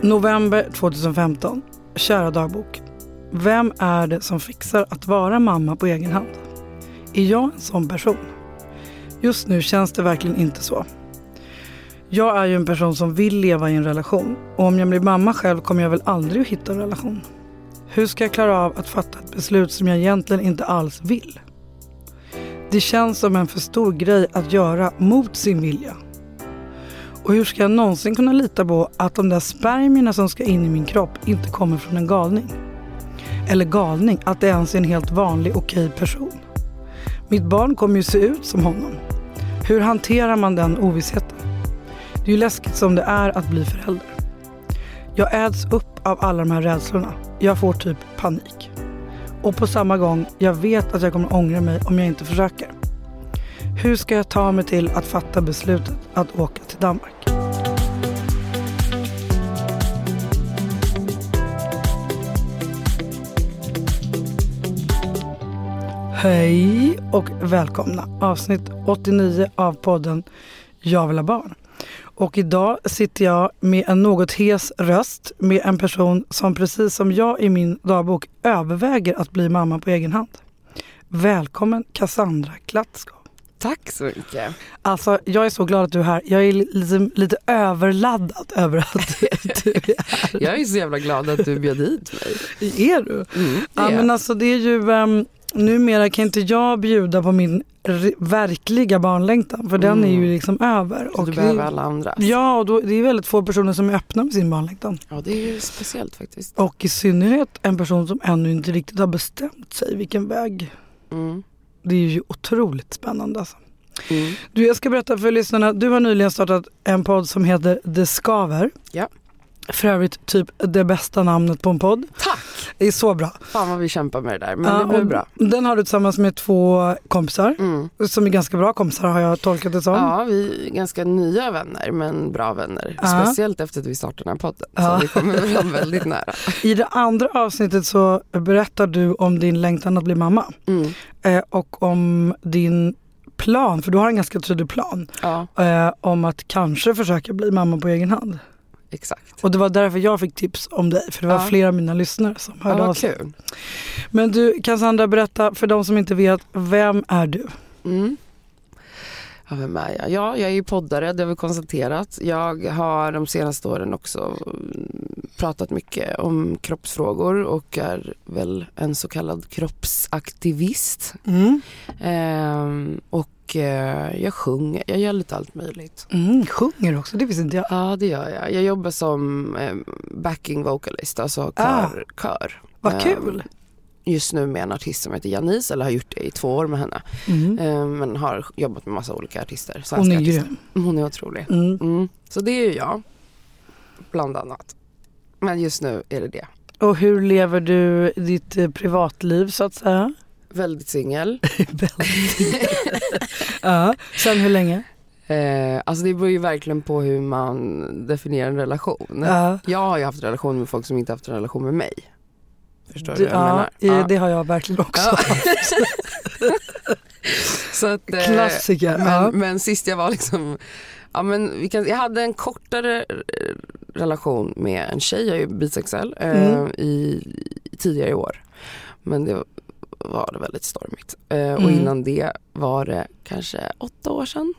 November 2015. Kära dagbok. Vem är det som fixar att vara mamma på egen hand? Är jag en sån person? Just nu känns det verkligen inte så. Jag är ju en person som vill leva i en relation och om jag blir mamma själv kommer jag väl aldrig att hitta en relation. Hur ska jag klara av att fatta ett beslut som jag egentligen inte alls vill? Det känns som en för stor grej att göra mot sin vilja. Och hur ska jag någonsin kunna lita på att de där spermierna som ska in i min kropp inte kommer från en galning? Eller galning, att det ens är en helt vanlig okej person. Mitt barn kommer ju se ut som honom. Hur hanterar man den ovissheten? Det är ju läskigt som det är att bli förälder. Jag äds upp av alla de här rädslorna. Jag får typ panik. Och på samma gång, jag vet att jag kommer ångra mig om jag inte försöker. Hur ska jag ta mig till att fatta beslutet att åka till Danmark? Hej och välkomna. Avsnitt 89 av podden Jag vill ha barn. Och idag sitter jag med en något hes röst med en person som precis som jag i min dagbok överväger att bli mamma på egen hand. Välkommen Cassandra Klatskov. Tack så mycket. Alltså jag är så glad att du är här. Jag är lite, lite överladdad över att du är här. Jag är så jävla glad att du bjöd hit mig. Är du? Mm, Ja är jag. men alltså det är ju, um, numera kan inte jag bjuda på min verkliga barnlängtan för den är ju liksom över. Mm. Så du det- behöver alla andra. Ja och då, det är väldigt få personer som är öppna med sin barnlängtan. Ja, det är ju speciellt faktiskt. Och i synnerhet en person som ännu inte riktigt har bestämt sig vilken väg. Mm. Det är ju otroligt spännande alltså. Mm. Du jag ska berätta för lyssnarna, du har nyligen startat en podd som heter Det Skaver. Ja. För övrigt typ det bästa namnet på en podd. Tack! Det är så bra. Fan vad vi kämpar med det där, men Ja, det blir bra. Den har du tillsammans med två kompisar. Mm. Som är ganska bra kompisar har jag tolkat det som. Ja, vi är ganska nya vänner, men bra vänner. Ja. Speciellt efter att vi startade den här podden. Ja. Så vi kommer fram väldigt nära. I det andra avsnittet så berättar du om din längtan att bli mamma. Mm. Eh, och om din plan, för du har en ganska tydlig plan. Ja, Eh, om att kanske försöka bli mamma på egen hand. Exakt. Och det var därför jag fick tips om dig. För det var Ja. flera av mina lyssnare som Ja, hörde av vad sig. kul. Men du Cassandra, berätta för de som inte vet, vem är du? Mm. Ja, vem är jag? Ja, jag är ju poddare, det har vi konstaterat. Jag har de senaste åren också pratat mycket om kroppsfrågor och är väl en så kallad kroppsaktivist. Mm. Ehm, och eh, jag sjunger, jag gör lite allt möjligt. Mm, sjunger också, det visste inte jag. Ja, det gör jag. Jag jobbar som eh, backing vocalist, alltså Ah. kör. kör. Vad Ehm, kul! Just nu med en artist som heter Janice, eller har gjort det i två år med henne. Mm. Ehm, men har jobbat med massa olika artister. Hon är grym. Hon är otrolig. Mm. Mm. Så det är ju jag, bland annat. Men just nu är det det. Och hur lever du ditt eh, privatliv så att säga? Väldigt singel. ja. Sen hur länge? Eh, alltså det beror ju verkligen på hur man definierar en relation. Ja. Jag har ju haft relationer med folk som inte haft en relation med mig. Förstår du Det, vad jag ja, menar? Ja. det har jag verkligen också. Så att, eh, Klassiker. Men, men sist jag var liksom, ja men kan, jag hade en kortare eh, relation med en tjej, jag är ju bisexuell, eh, Mm. i, i tidigare i år. Men det var det väldigt stormigt. Eh, och Mm. innan det var det kanske åtta år sedan.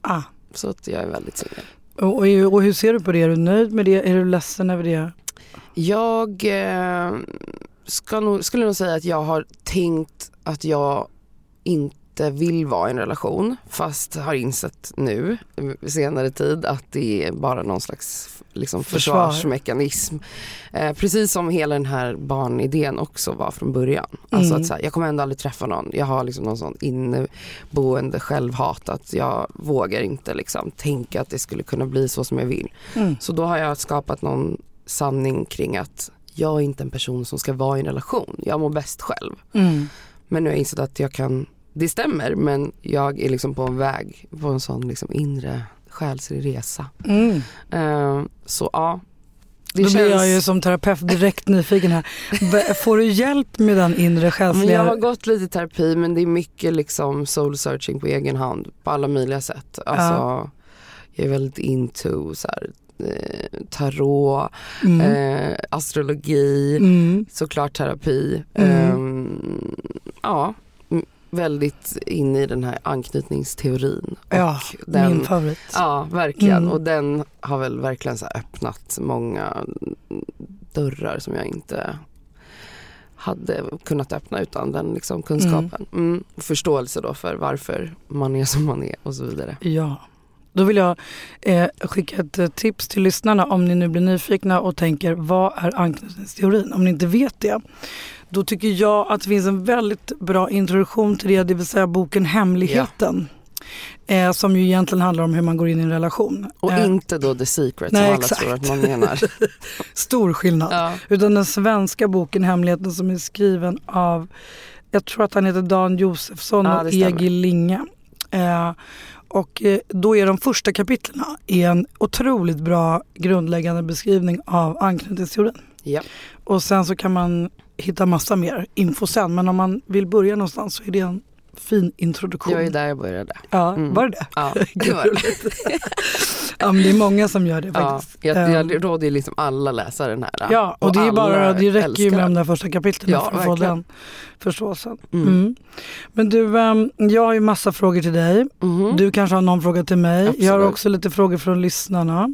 ah. Så att jag är väldigt singel. och, och, och hur ser du på det? Är du nöjd med det? Är du ledsen över det? Jag eh, nog, skulle nog säga att jag har tänkt att jag inte inte vill vara i en relation fast har insett nu senare tid att det är bara någon slags liksom, Försvar. försvarsmekanism. Eh, precis som hela den här barnidén också var från början. Alltså Mm. att så här, jag kommer ändå aldrig träffa någon. Jag har liksom någon sån inneboende självhat att jag vågar inte liksom tänka att det skulle kunna bli så som jag vill. Mm. Så då har jag skapat någon sanning kring att jag är inte en person som ska vara i en relation. Jag mår bäst själv. Mm. Men nu har jag insett att jag kan, det stämmer men jag är liksom på en väg, på en sån liksom inre själslig resa. Mm. Eh, så ja. Det Då känns, blir jag ju som terapeut direkt nyfiken här. Får du hjälp med den inre men själsliga... jag har gått lite i terapi men det är mycket liksom soul searching på egen hand på alla möjliga sätt. Alltså, Jag är väldigt into så här, eh, tarot, Mm. eh, astrologi, Mm. såklart terapi. Mm. Ehm, ja, väldigt inne i den här anknytningsteorin. Och Ja, den, min favorit. Ja, verkligen. Mm. Och den har väl verkligen så öppnat många dörrar som jag inte hade kunnat öppna utan den liksom kunskapen. Mm. Och Förståelse då för varför man är som man är och så vidare. Ja. Då vill jag eh, skicka ett eh, tips till lyssnarna om ni nu blir nyfikna och tänker vad är anknytningsteorin? Om ni inte vet det. Då tycker jag att det finns en väldigt bra introduktion till det, det vill säga boken Hemligheten. Eh, som ju egentligen handlar om hur man går in i en relation. Och Eh, inte då The Secret nej, som alla exakt. tror att man menar. Stor skillnad. ja. Utan den svenska boken Hemligheten som är skriven av, jag tror att han heter Dan Josefsson Ja, och. Egil Linge. Eh, och eh, då är de första kapitlen en otroligt bra grundläggande beskrivning av anknytningsteorin. Ja. Och sen så kan man hitta massa mer info sen. Men om man vill börja någonstans så är det en fin introduktion. Jag är där jag började. Ja, Mm. var det det? Ja, det var det. Ja, men det är många som gör det Ja, faktiskt. jag, Ehm, jag råder ju liksom alla läsa den här. Ja, och, det, är bara, det räcker ju med de där första kapitlen Ja, för att få verkligen. den förståelsen. Mm. Mm. Men du, ehm, jag har ju massa frågor till dig. Mhm. Du kanske har någon fråga till mig. Jag har Absolut. också lite frågor från lyssnarna.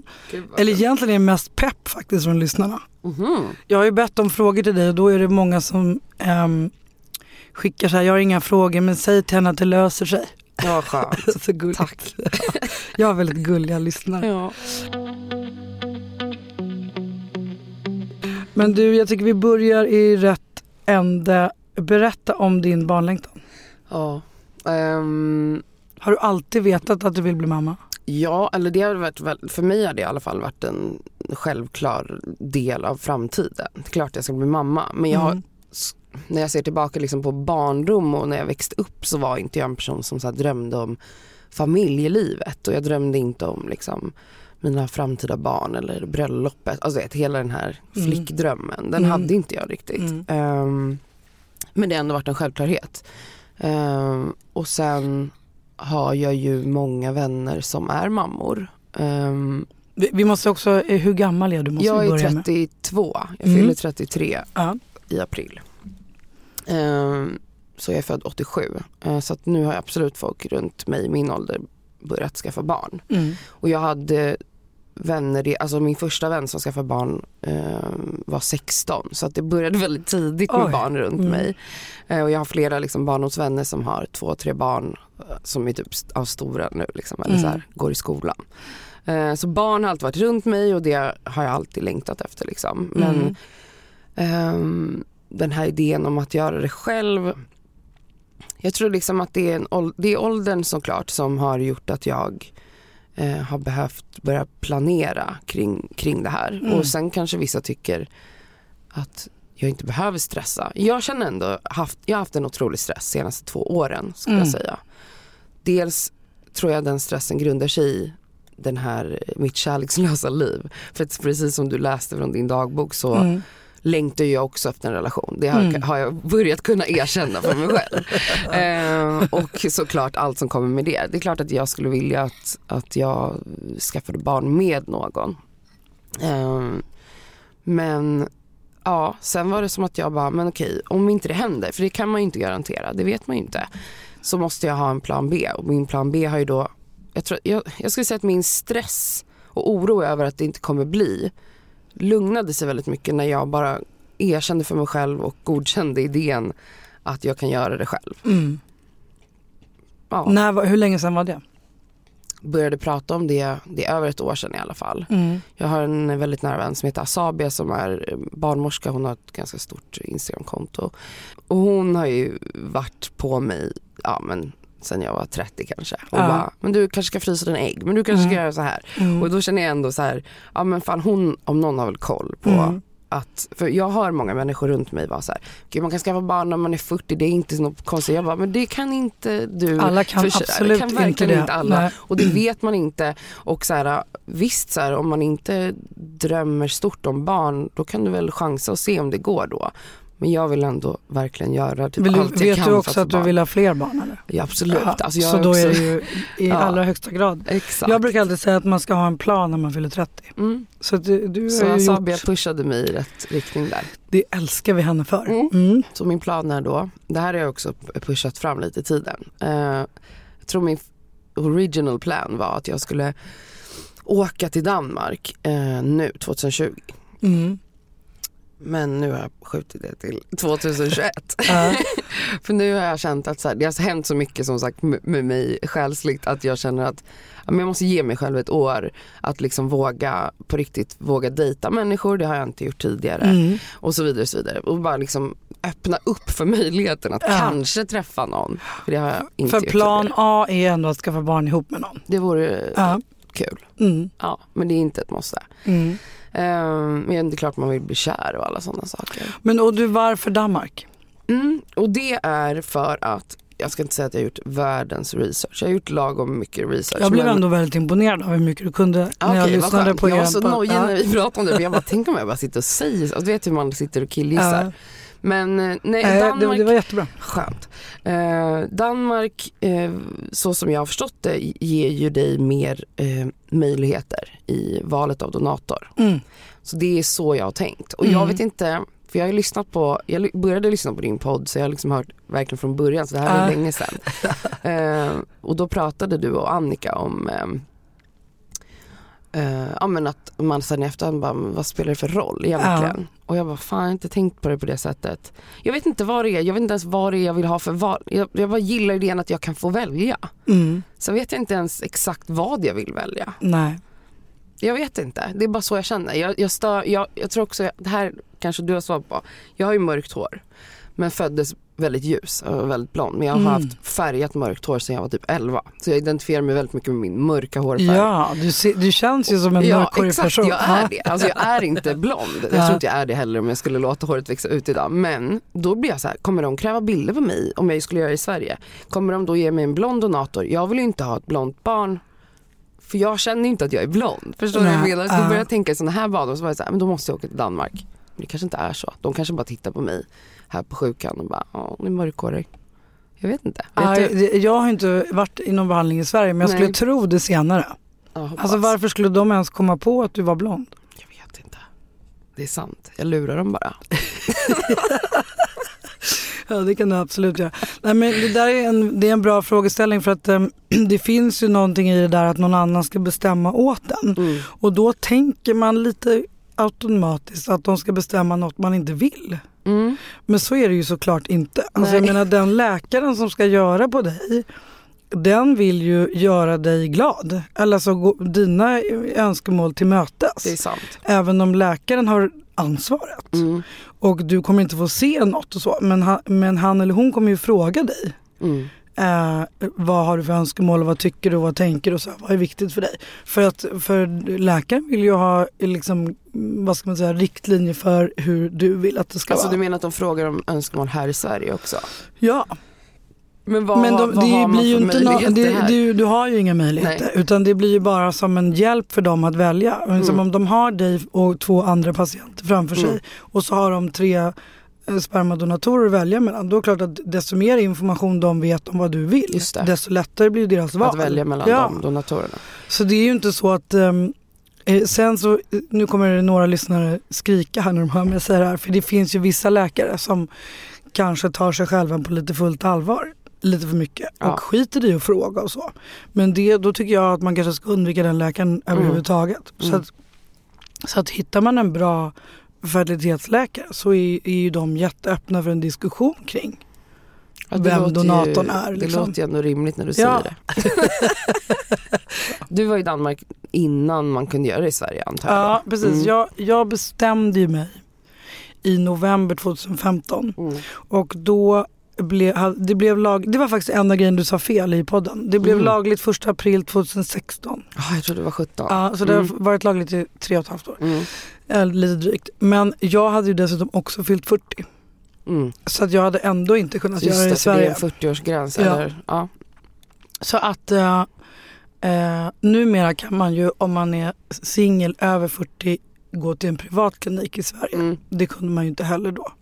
Eller egentligen är det mest pepp faktiskt från lyssnarna. Mhm. Jag har ju bett om frågor till dig och då är det många som ehm, skickar så här, jag har inga frågor men säg till henne att det löser sig. Ja, skönt. Så gulligt. Tack. Jag har väldigt gulliga lyssnare. Ja. Men du, jag tycker vi börjar i rätt ände. Berätta om din barnlängtan. Ja. Ehm, Har du alltid vetat att du vill bli mamma? ja, eller det har varit, för mig har det i alla fall varit en självklar del av framtiden. Klart jag ska bli mamma, men jag har, Mm. När jag ser tillbaka liksom på barndom och när jag växte upp så var inte jag en person som så drömde om familjelivet och jag drömde inte om liksom mina framtida barn eller bröllopet. Alltså vet, hela den här Mm. flickdrömmen, den Mm. hade inte jag riktigt. Mm. Ehm, men det har ändå varit en självklarhet. Ehm, och sen har jag ju många vänner som är mammor. Ehm, Vi, vi måste också, eh, hur gammal är du? Måste jag är börja med. 32, jag Mm. fyller 33 Ja. i april. Ehm, så jag är född 87. Ehm, så att nu har absolut folk runt mig i min ålder börjat skaffa barn. Mm. Och jag hade vänner, alltså min första vän som skaffade barn ehm, var 16 så att det började väldigt tidigt med Oj. barn runt Mm. mig. Eh, och jag har flera liksom, barndomsvänner som har två, tre barn eh, som är typ av stora nu liksom, eller Mm. så här, går i skolan. Eh, så barn har alltid varit runt mig och det har jag alltid längtat efter. Liksom. Men Mm. Den här idén om att göra det själv. Jag tror liksom att det är, en, det är åldern såklart som har gjort att jag eh, har behövt börja planera kring, kring det här. Mm. Och sen kanske vissa tycker att jag inte behöver stressa. Jag känner ändå haft, jag har haft en otrolig stress de senaste två åren skulle Mm. jag säga. Dels tror jag den stressen grundar sig i den här, mitt kärlekslösa liv. För att precis som du läste från din dagbok så Mm. Längtar jag också efter en relation. Det har, Mm. har jag börjat kunna erkänna för mig själv. eh, och såklart allt som kommer med det. Det är klart att jag skulle vilja att, att jag skaffade barn med någon. Eh, men ja, sen var det som att jag bara, men okej, om inte det händer, för det kan man ju inte garantera, det vet man ju inte, så måste jag ha en plan B. Och min plan B har ju då, jag, tror, jag, jag skulle säga att min stress och oro över att det inte kommer bli lugnade sig väldigt mycket när jag bara erkände för mig själv och godkände idén att jag kan göra det själv. Mm. ja, När, hur länge sedan var det? började prata om det, det är över ett år sedan i alla fall. Mm. Jag har en väldigt nära vän som heter Asabia som är barnmorska. Hon har ett ganska stort Instagramkonto. Och hon har ju varit på mig, ja men sen jag var 30 kanske. Och Ja. bara, men du kanske ska frysa dina ägg, men du kanske ska göra så här. Mm. Och då känner jag ändå så här, ja men fan hon om någon har väl koll på Mm. att, för jag hör många människor runt mig vara så här, Gud, man kan skaffa barn när man är 40, det är inte något konstigt. Jag bara, men det kan inte du. Alla kan försöka. absolut kan inte verkligen det. inte alla. Nej. Och det vet man inte. Och så här, visst, så här, om man inte drömmer stort om barn, då kan du väl chansa och se om det går då. Men jag vill ändå verkligen göra typ Vill du, allt jag vet kan du för också få att du barn. vill ha fler barn? Eller? Ja, absolut. Ja, Alltså, så är då också... är det ju i Ja. allra högsta grad. Exakt. Jag brukar alltid säga att man ska ha en plan när man fyller 30. mm. Så att du, du Så har ju Sabia gjort, pushade mig i rätt riktning där. det älskar vi henne för. Mm. Mm. Så min plan är då, det här har jag också pushat fram lite i tiden. Eh, jag tror min original plan var att jag skulle åka till Danmark eh, nu 2020. Men nu har jag skjutit det till 2021. Ja. För nu har jag känt att så här, det har hänt så mycket som sagt med, mig själsligt att jag känner att ja, jag måste ge mig själv ett år att liksom våga på riktigt våga dejta människor. Det har jag inte gjort tidigare. Mm. och så vidare. Och, så vidare. och bara liksom öppna upp för möjligheten att Ja. kanske träffa någon. För det har jag inte För gjort plan tidigare. A är ändå att skaffa barn ihop med någon. Det vore Ja. kul. Mm. Ja, men det är inte ett måste. Mm. Ehm, men det är klart man vill bli kär och alla sådana saker. Men och du, varför Danmark? Mm, och det är för att jag ska inte säga att jag har gjort världens research. Jag har gjort lagom mycket research. Jag blev men- ändå väldigt imponerad av hur mycket du kunde när jag Okej, vad lyssnade på Jag var er så nojig när vi pratade om det. Jag bara, tänk om jag bara sitter och säger så. Du vet hur man sitter och killgissar. Men eh, nej, Eh, Danmark... det, det var jättebra. Skönt. Eh, Danmark, eh, så som jag har förstått det, ger ju dig mer eh, möjligheter i valet av donator. Mm. Så det är så jag har tänkt. Och Mm. jag vet inte, för jag har ju lyssnat på, jag började lyssna på din podd så jag har liksom hört verkligen från början, så det här är Ja. länge sedan. eh, och då pratade du och Annika om eh, ja, men att man sen i efterhand bara, vad spelar det för roll egentligen? Och jag bara, fan jag har inte tänkt på det på det sättet. Jag vet inte vad det är, jag vet inte ens vad det är jag vill ha för val. Jag, jag bara gillar idén att jag kan få välja. Mm. Sen vet jag inte ens exakt vad jag vill välja. Nej. Jag vet inte, det är bara så jag känner. Jag, jag, stör, jag, jag tror också, det här kanske du har svar på. Jag har ju mörkt hår men föddes väldigt ljus och väldigt blond. Men jag har Mm. haft färgat mörkt hår sedan jag var typ 11. Så jag identifierar mig väldigt mycket med min mörka hårfärg. Ja, du, ser, du känns ju som en Ja mörkhårig exakt, person. jag är det. Alltså jag är inte blond. Jag Ja. tror inte jag är det heller om jag skulle låta håret växa ut idag. Men då blir jag så här, kommer de kräva bilder på mig om jag skulle göra det i Sverige? Kommer de då ge mig en blond donator? Jag vill ju inte ha ett blont barn. För jag känner inte att jag är blond. Förstår du vad jag menar? Så ja. då började jag tänka i sådana här banor. Så var jag så här, men då måste jag åka till Danmark. Det kanske inte är så. De kanske bara tittar på mig här på sjukan och bara, ja är mörkhårig. Jag vet inte. Vet Ja, du? det- jag har inte varit i någon behandling i Sverige men jag skulle Nej. tro det senare. Alltså varför skulle de ens komma på att du var blond? Jag vet inte. Det är sant. Jag lurar dem bara. Ja det kan du absolut göra. Nej, men det där är en, det är en bra frågeställning för att em, det finns ju någonting i det där att någon annan ska bestämma åt den. Mm. Och då tänker man lite automatiskt att de ska bestämma något man inte vill. Mm. Men så är det ju såklart inte. Alltså jag menar den läkaren som ska göra på dig den vill ju göra dig glad. Eller alltså gå dina önskemål till mötes. Det är sant. Även om läkaren har ansvaret. Mm. Och du kommer inte få se något och så. Men han, men han eller hon kommer ju fråga dig. Mm. Eh, vad har du för önskemål och vad tycker du och vad tänker du och så, här, vad är viktigt för dig? För att för läkaren vill ju ha liksom, vad ska man säga, riktlinjer för hur du vill att det ska Alltså vara. du menar att de frågar om önskemål här i Sverige också? Ja, Men vad, men de, vad det har man blir för inte möjligheter det, här? du, har ju inga möjligheter Nej. utan det blir ju bara som en hjälp för dem att välja. Men Som Mm. om de har dig och två andra patienter framför Mm. sig och så har de tre spermadonatorer att välja mellan. Då är det klart att desto mer information de vet om vad du vill desto lättare blir deras val. Att välja mellan ja. de donatorerna. Så det är ju inte så att eh, Sen så, eh, nu kommer det några lyssnare skrika här när de hör mig säga det här. För det finns ju vissa läkare som kanske tar sig själva på lite fullt allvar. Lite för mycket Ja. och skiter i att fråga och så. Men det, då tycker jag att man kanske ska undvika den läkaren överhuvudtaget. Så, Mm. att, så att hittar man en bra fertilitetsläkare så är, är ju de jätteöppna för en diskussion kring Ja, det vem donatorn ju, är. Det Liksom. låter ju ändå rimligt när du Ja. säger det. du var i Danmark innan man kunde göra det i Sverige antar jag? Ja, precis. Mm. Jag, jag bestämde ju mig i november 2015 Mm. och då blev, ha- det blev lag, det var faktiskt enda grejen du sa fel i podden. Det blev Mm. lagligt 1 april 2016. Ah, jag trodde det var 17. Ja, så det har Mm. varit lagligt i tre och ett halvt år. Mm. Eller lite drygt. Men jag hade ju dessutom också fyllt 40. Mm. Så att jag hade ändå inte kunnat Just göra det i för det är Sverige. en 40-årsgräns. Ja. Eller? Ja. Så att eh, eh, numera kan man ju om man är singel över 40 gå till en privat klinik i Sverige. Mm. Det kunde man ju inte heller då.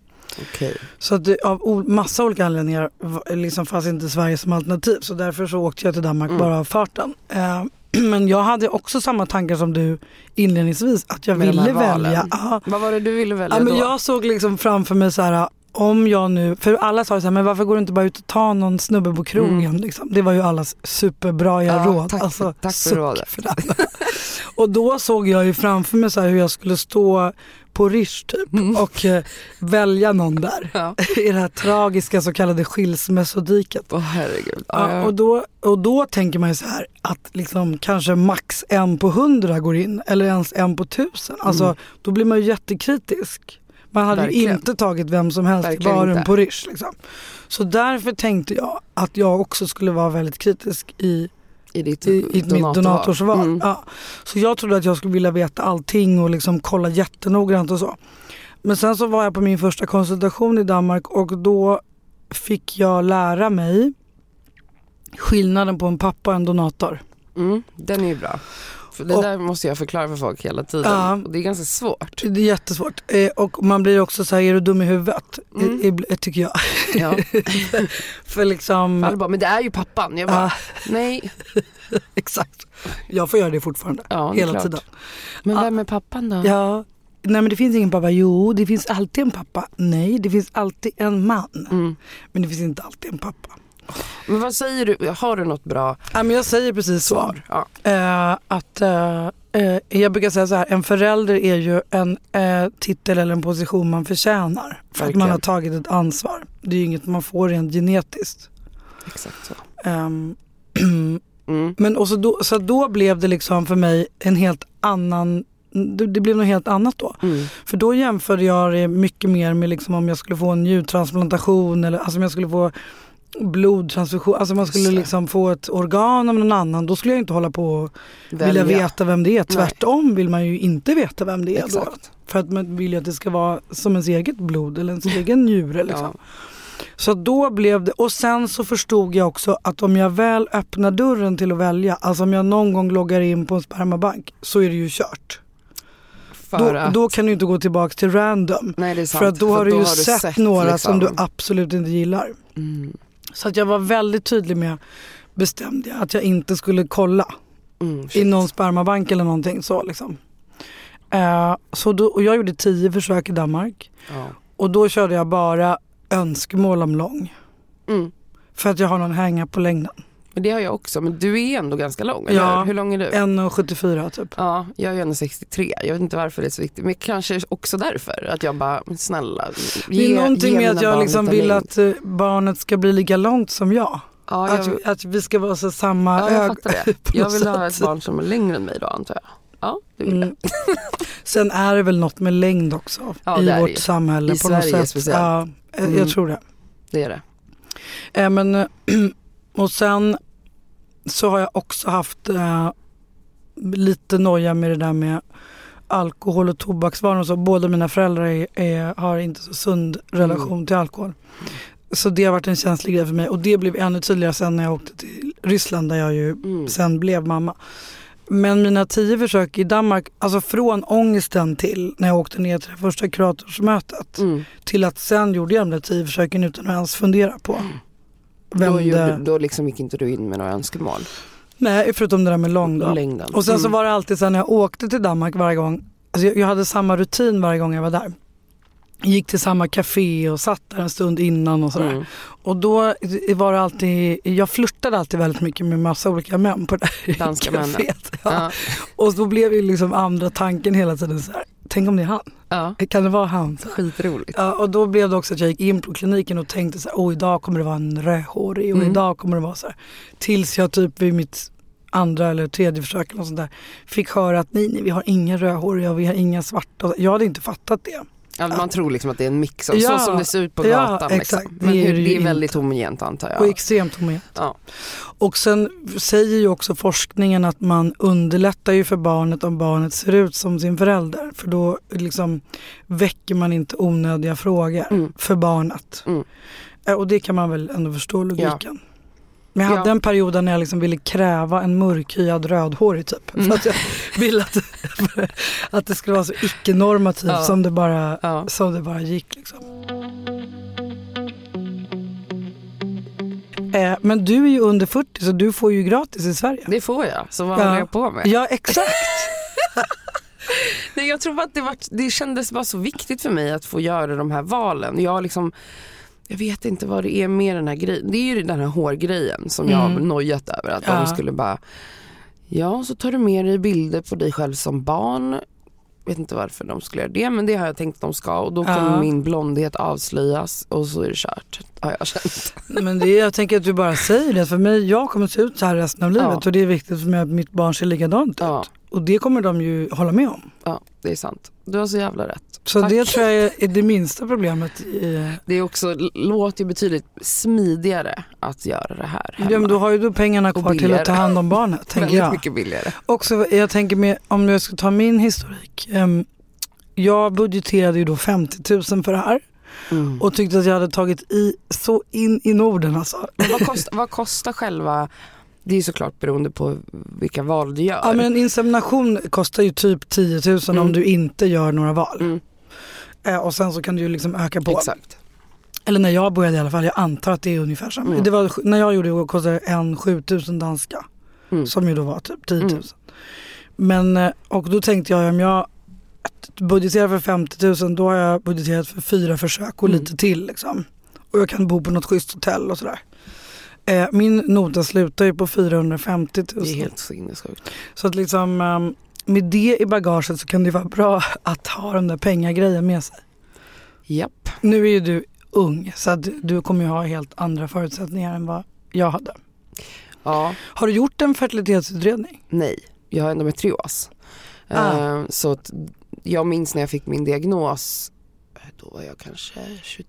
Okej. Så att det, av massa olika anledningar liksom fanns inte Sverige som alternativ. Så därför så åkte jag till Danmark Mm. bara av farten. Eh, men jag hade också samma tankar som du inledningsvis. Att jag Med ville välja. Ja, Vad var det du ville välja ja, men då? jag såg liksom framför mig så här. Om jag nu, för alla sa så här, men varför går du inte bara ut och ta någon snubbe på krogen? Mm. Liksom. Det var ju allas superbra Ja, råd. tack- alltså, tack för rådet. För och då såg jag ju framför mig så här hur jag skulle stå på Rish typ Mm. och eh, välja någon där. Ja. I det här tragiska så kallade skilsmässodiket. Åh herregud. Ja, och, då, och då tänker man ju så här att liksom kanske max en på hundra går in eller ens en på tusen. Alltså Mm. då blir man ju jättekritisk. Man hade ju Verkligen. inte tagit vem som helst i baren inte. på Rish. Liksom. Så därför tänkte jag att jag också skulle vara väldigt kritisk i, I ditt, i, i mitt donatorsval. Mm. Ja. Så jag trodde att jag skulle vilja veta allting och liksom kolla jättenoggrant och så. Men sen så var jag på min första konsultation i Danmark och då fick jag lära mig skillnaden på en pappa och en donator. Mm, den är ju bra. För det Och- där måste jag förklara för folk hela tiden. Ja. Och det är ganska svårt. Det är jättesvårt. Eh, och man blir också så här, är du dum i huvudet? Mm. I, i, tycker jag. Ja. För liksom, Alla bara, men det är ju pappan. Jag bara, Ja. nej. exakt. Jag får göra det fortfarande. Ja, det hela klart. tiden. Men vem är pappan då? Ja. Nej men det finns ingen pappa. Jo, det finns alltid en pappa. Nej, det finns alltid en man. Mm. Men det finns inte alltid en pappa. Men vad säger du? Har du något bra Ja, men jag säger precis så. svar? Ja. Eh, att, eh, eh, jag brukar säga så här, en förälder är ju en eh, titel eller en position man förtjänar. För att man Verkligen. har tagit ett ansvar. Det är ju inget man får rent genetiskt. Exakt så. Ehm, Mm. men och så, då, så då blev det liksom för mig en helt annan, det, det blev något helt annat då. Mm. För då jämförde jag det mycket mer med liksom om jag skulle få en njurtransplantation eller alltså om jag skulle få blodtransfusion, alltså man skulle liksom få ett organ av någon annan. Då skulle jag inte hålla på och vilja veta vem det är. Tvärtom vill man ju inte veta vem det är då. Exakt. För att man vill ju att det ska vara som ens eget blod eller ens egen njure. Liksom. Ja. Så då blev det, och sen så förstod jag också att om jag väl öppnar dörren till att välja, alltså om jag någon gång loggar in på en spermabank så är det ju kört. För Då, att, då kan du inte gå tillbaka till random. nej. För att då har du ju sett, några som du liksom. absolut inte gillar. Mm. Så att jag var väldigt tydlig med, bestämde jag, att jag inte skulle kolla Mm, i någon spermabank eller någonting så liksom. Eh, så då, och jag gjorde tio försök i Danmark Ja. och då körde jag bara önskemål om lång. Mm. För att jag har någon hänga på längden. Men det har jag också. Men du är ändå ganska lång, eller Ja. hur? Hur lång är du? 1,74 typ. Ja, jag är 1,63. Jag vet inte varför det är så viktigt. Men kanske också därför. Att jag bara, snälla. Det är någonting med att jag liksom vill att eh, barnet ska bli lika långt som jag. Ja, jag, Att, vi- att vi ska vara så samma ja, jag ög. fattar det. Jag något vill ha ett barn som är längre än mig då, antar jag. Ja, det vill Mm. Sen är det väl något med längd också Ja, i vårt samhälle. I på något Sverige sätt. speciellt. Ja, eh, Mm. jag tror det. jag. Det är det. Eh, men, och sen så har jag också haft eh, lite noja med det där med alkohol och tobaksvaror och så. Båda mina föräldrar är, är, har inte så sund relation Mm. till alkohol. Så det har varit en känslig grej för mig och det blev ännu tydligare sen när jag åkte till Ryssland där jag ju Mm. sen blev mamma. Men mina tio försök i Danmark, alltså från ångesten till när jag åkte ner till det första kuratorsmötet Mm. till att sen gjorde jag de där tio försöken utan att ens fundera på vem Då, då liksom gick inte du in med några önskemål. Nej, förutom det där med lång då. Längden. Och sen så Mm. var det alltid så när jag åkte till Danmark varje gång, alltså jag, jag hade samma rutin varje gång jag var där. Gick till samma café och satt där en stund innan och sådär. Mm. Och då var det alltid, jag flörtade alltid väldigt mycket med massa olika män på det där Danska caféet. Ja. Ja. Och då blev ju liksom andra tanken hela tiden så här. Tänk om det är han? Ja, Kan det vara han? skitroligt. Ja, och då blev det också att jag gick in på kliniken och tänkte så här, oh, idag kommer det vara en rödhårig och Mm. idag kommer det vara så här. Tills jag typ vid mitt andra eller tredje försök eller sånt där fick höra att nej, nej vi har inga rödhåriga och vi har inga svarta. Jag hade inte fattat det. Ja, man tror liksom att det är en mix av Ja, så som det ser ut på ja, gatan. exakt. Liksom. Men är det ju det är inte. väldigt homogent antar jag. Och extremt homogent. Ja. Och sen säger ju också forskningen att man underlättar ju för barnet om barnet ser ut som sin förälder. För då liksom väcker man inte onödiga frågor Mm. för barnet. Mm. Eh, Och det kan man väl ändå förstå logiken. Men jag hade Ja. en period när jag liksom ville kräva en mörkhyad rödhårig typ. Mm. För att jag ville att, att det skulle vara så icke-normativt Ja. som, det bara, Ja. som det bara gick. Liksom. Eh, men du är ju under 40 så du får ju gratis i Sverige. Det får jag, så vad Ja. håller jag på med? Ja exakt. Nej, jag tror att det, var, det kändes bara så viktigt för mig att få göra de här valen. Jag, har liksom, jag vet inte vad det är med den här grejen. Det är ju den här hårgrejen som jag har Mm. nojat över. Att Ja. de skulle bara, ja så tar du med dig bilder på dig själv som barn. Vet inte varför de skulle göra det men det har jag tänkt att de ska och då kommer Ja. min blondhet avslöjas och så är det kört. Har jag känt. Men det, är- jag tänker att du bara säger det. För mig, jag kommer se ut så här resten av livet Ja. och det är viktigt för mig att mitt barn ser likadant ut. Och det kommer de ju hålla med om. Ja, det är sant. Du har så jävla rätt. Så Tack. det tror jag är, det minsta problemet. I, Det är också, låter ju betydligt smidigare att göra det här hemma. ja, men då har ju du pengarna kvar till att ta hand om barnet. tänker jag. mycket billigare. Också, jag tänker med, om jag ska ta min historik. jag budgeterade ju då 50 000 för det här Mm. och tyckte att jag hade tagit i så in i Norden alltså. Vad, kostar, vad kostar själva, det är såklart beroende på vilka val du gör. Ja men en insemination kostar ju typ 10 000 om Mm. du inte gör några val. Mm. Eh, och sen så kan du ju liksom öka på. Exakt. Eller när jag började i alla fall, jag antar att det är ungefär samma. Mm. Det var, när jag gjorde det kostade en 7000 danska. Mm. Som ju då var typ 10 000. Mm. Men, eh, och då tänkte jag om jag budgeterar för 50 000 då har jag budgeterat för fyra försök och Mm. lite till liksom. Och jag kan bo på något schysst hotell och sådär. Eh, min nota slutar ju på 450 000. Det är helt sinnessjukt. Så att liksom ehm, med det i bagaget så kan det vara bra att ha den där pengagrejen med sig. Japp. Nu är ju du ung så att du kommer ju ha helt andra förutsättningar än vad jag hade. Ja, Har du gjort en fertilitetsutredning? nej. Jag har endometrios. Ah. Eh, så att jag minns när jag fick min diagnos, eh, då var jag kanske 22,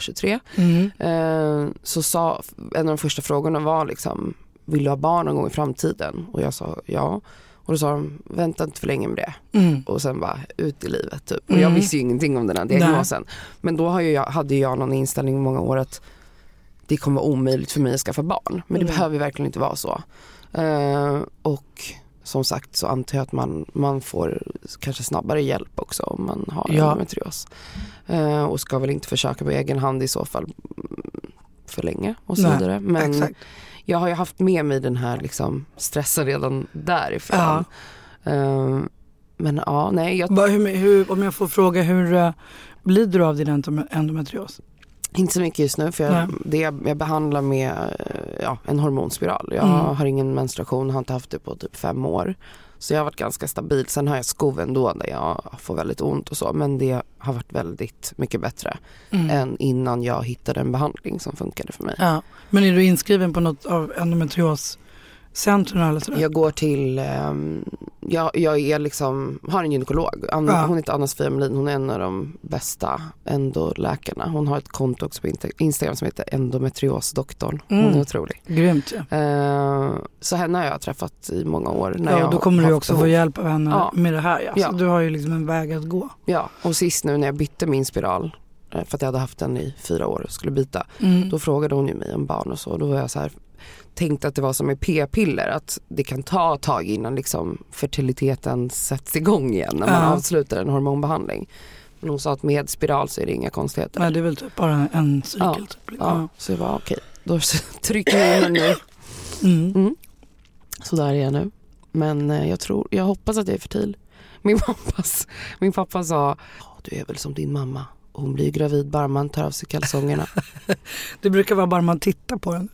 23. Mm. Eh, så sa, en av de första frågorna var liksom, vill du ha barn någon gång i framtiden? Och jag sa ja. Och då sa de, vänta inte för länge med det. Mm. och sen bara ut i livet typ. Och Mm. jag visste ju ingenting om den här diagnosen. Men då ju jag, hade jag någon inställning i många år att det kommer vara omöjligt för mig att skaffa barn. Men det Mm. behöver verkligen inte vara så. Eh, och som sagt så antar jag att man, man får kanske snabbare hjälp också om man har Ja. endometrios. Eh, och ska väl inte försöka på egen hand i så fall för länge och så Nej, vidare. Men Exakt. jag har ju haft med mig den här liksom stressen redan därifrån. Ja. Eh, men ja, nej jag Hur, hur, om jag får fråga, hur uh, lider du av din endom- endometrios? Inte så mycket just nu för jag, det jag, jag behandlar med eh, ja, en hormonspiral. Jag Mm. har ingen menstruation, har inte haft det på typ fem år. Så jag har varit ganska stabil. Sen har jag skov ändå där jag får väldigt ont och så. Men det har varit väldigt mycket bättre Mm. än innan jag hittade en behandling som funkade för mig. Ja. Men är du inskriven på något av endometrioscentren eller sådär? Jag går till, ehm, jag, jag är liksom, har en gynekolog. Anna, Ja. Hon heter Anna-Sofia Melin, hon är en av de bästa endoläkarna. Hon har ett konto också på Insta- Instagram som heter endometriosdoktorn. Hon Mm. är otrolig. Grymt ja. Eh, så henne har jag träffat i många år. När ja då kommer du också behov. få hjälp av henne Ja. med det här ja. Ja. Så du har ju liksom en väg att gå. Ja, och sist nu när jag bytte min spiral, eh, för att jag hade haft den i fyra år och skulle byta, Mm. då frågade hon ju mig om barn och så. Då var jag så här, tänkte att det var som med p-piller, att det kan ta ett tag innan liksom fertiliteten sätts igång igen när man Ja. avslutar en hormonbehandling. Men hon sa att med spiral så är det inga konstigheter. Nej, det är väl typ bara en cykel. Ja. Typ. Ja, så jag var okej, då trycker jag in den nu. Mm. Så där är jag nu. Men eh, jag tror, jag hoppas att jag är fertil. Min, pappas, min pappa sa, "Ja, du är väl som din mamma. Hon blir gravid bara man tar av sig kalsongerna. Det brukar vara bara man tittar på den.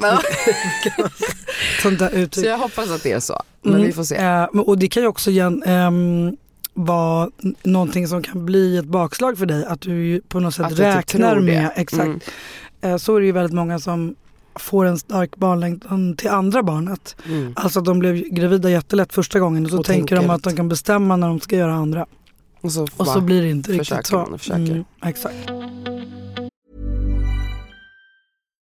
Sånt där så jag hoppas att det är så. Men Mm. vi får se. Eh, och det kan ju också igen, ehm, vara någonting som kan bli ett bakslag för dig. Att du på något sätt Att räknar med, exakt. Mm. Eh, Så är det ju väldigt många som får en stark barnlängtan till andra barnet. Mm. Alltså att de blev gravida jättelätt första gången och så Och tänker de att de kan bestämma när de ska göra andra. Och så, Och så blir det inte riktigt så. och försöker. Mm, exakt.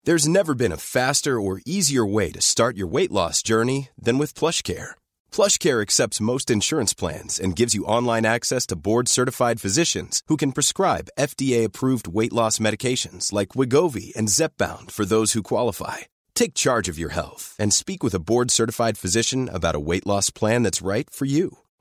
There's never been a faster or easier way to start your weight loss journey than with PlushCare. PlushCare accepts most insurance plans and gives you online access to board-certified physicians who can prescribe FDA-approved weight loss medications like Wigovi and Zepbound for those who qualify. Take charge of your health and speak with a board-certified physician about a weight loss plan that's right for you.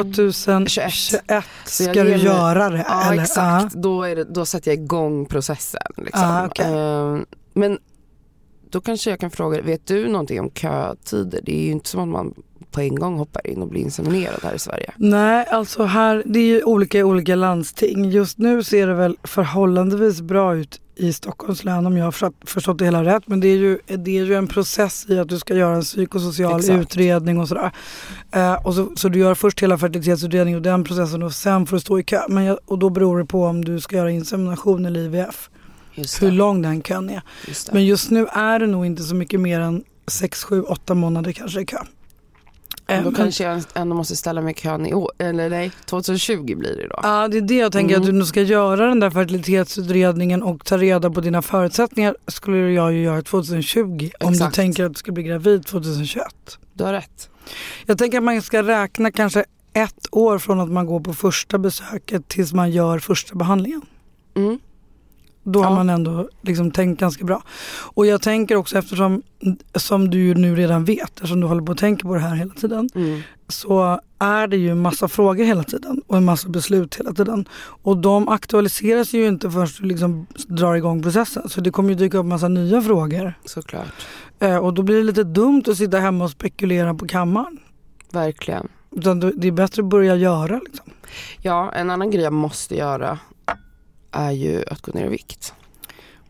2021 Så jag ska du göra det? Ja eller? exakt, då, är det, då sätter jag igång processen. Liksom. Ah, okej. Ehm, men då kanske jag kan fråga, vet du någonting om kötider? Det är ju inte som att man på en gång hoppar in och blir inseminerad här i Sverige. Nej, alltså här, det är ju olika i olika landsting. Just nu ser det väl förhållandevis bra ut i Stockholms län om jag har förstått- det hela rätt. Men det är, ju, det är ju en process i att du ska göra en psykosocial Exakt. utredning och sådär. Eh, och så, så du gör först hela fertilitetsutredningen och den processen och sen får du stå i kö. Men jag, och då beror det på om du ska göra insemination eller IVF. Hur lång den kön är. Just. Men just nu är det nog inte så mycket mer än 6, 7, 8 månader kanske i kö. Då men- kanske jag ändå måste ställa mig i kön i år, eller nej, 2020 blir det då. Ja det är det jag tänker Mm. att du nu ska göra den där fertilitetsutredningen och ta reda på dina förutsättningar skulle jag ju göra 2020 om du Exakt. tänker att du ska bli gravid 2021. Du har rätt. Jag tänker att man ska räkna kanske ett år från att man går på första besöket tills man gör första behandlingen. Mm. Då har Ja. man ändå liksom tänkt ganska bra. Och jag tänker också eftersom, som du nu redan vet, eftersom du håller på att tänka på det här hela tiden, Mm. så är det ju en massa frågor hela tiden och en massa beslut hela tiden. Och de aktualiseras ju inte förrän du liksom drar igång processen. Så det kommer ju dyka upp massa nya frågor. Såklart. Eh, och då blir det lite dumt att sitta hemma och spekulera på kammaren. Verkligen. Utan det är bättre att börja göra liksom. Ja, en annan grej jag måste göra är ju att gå ner i vikt.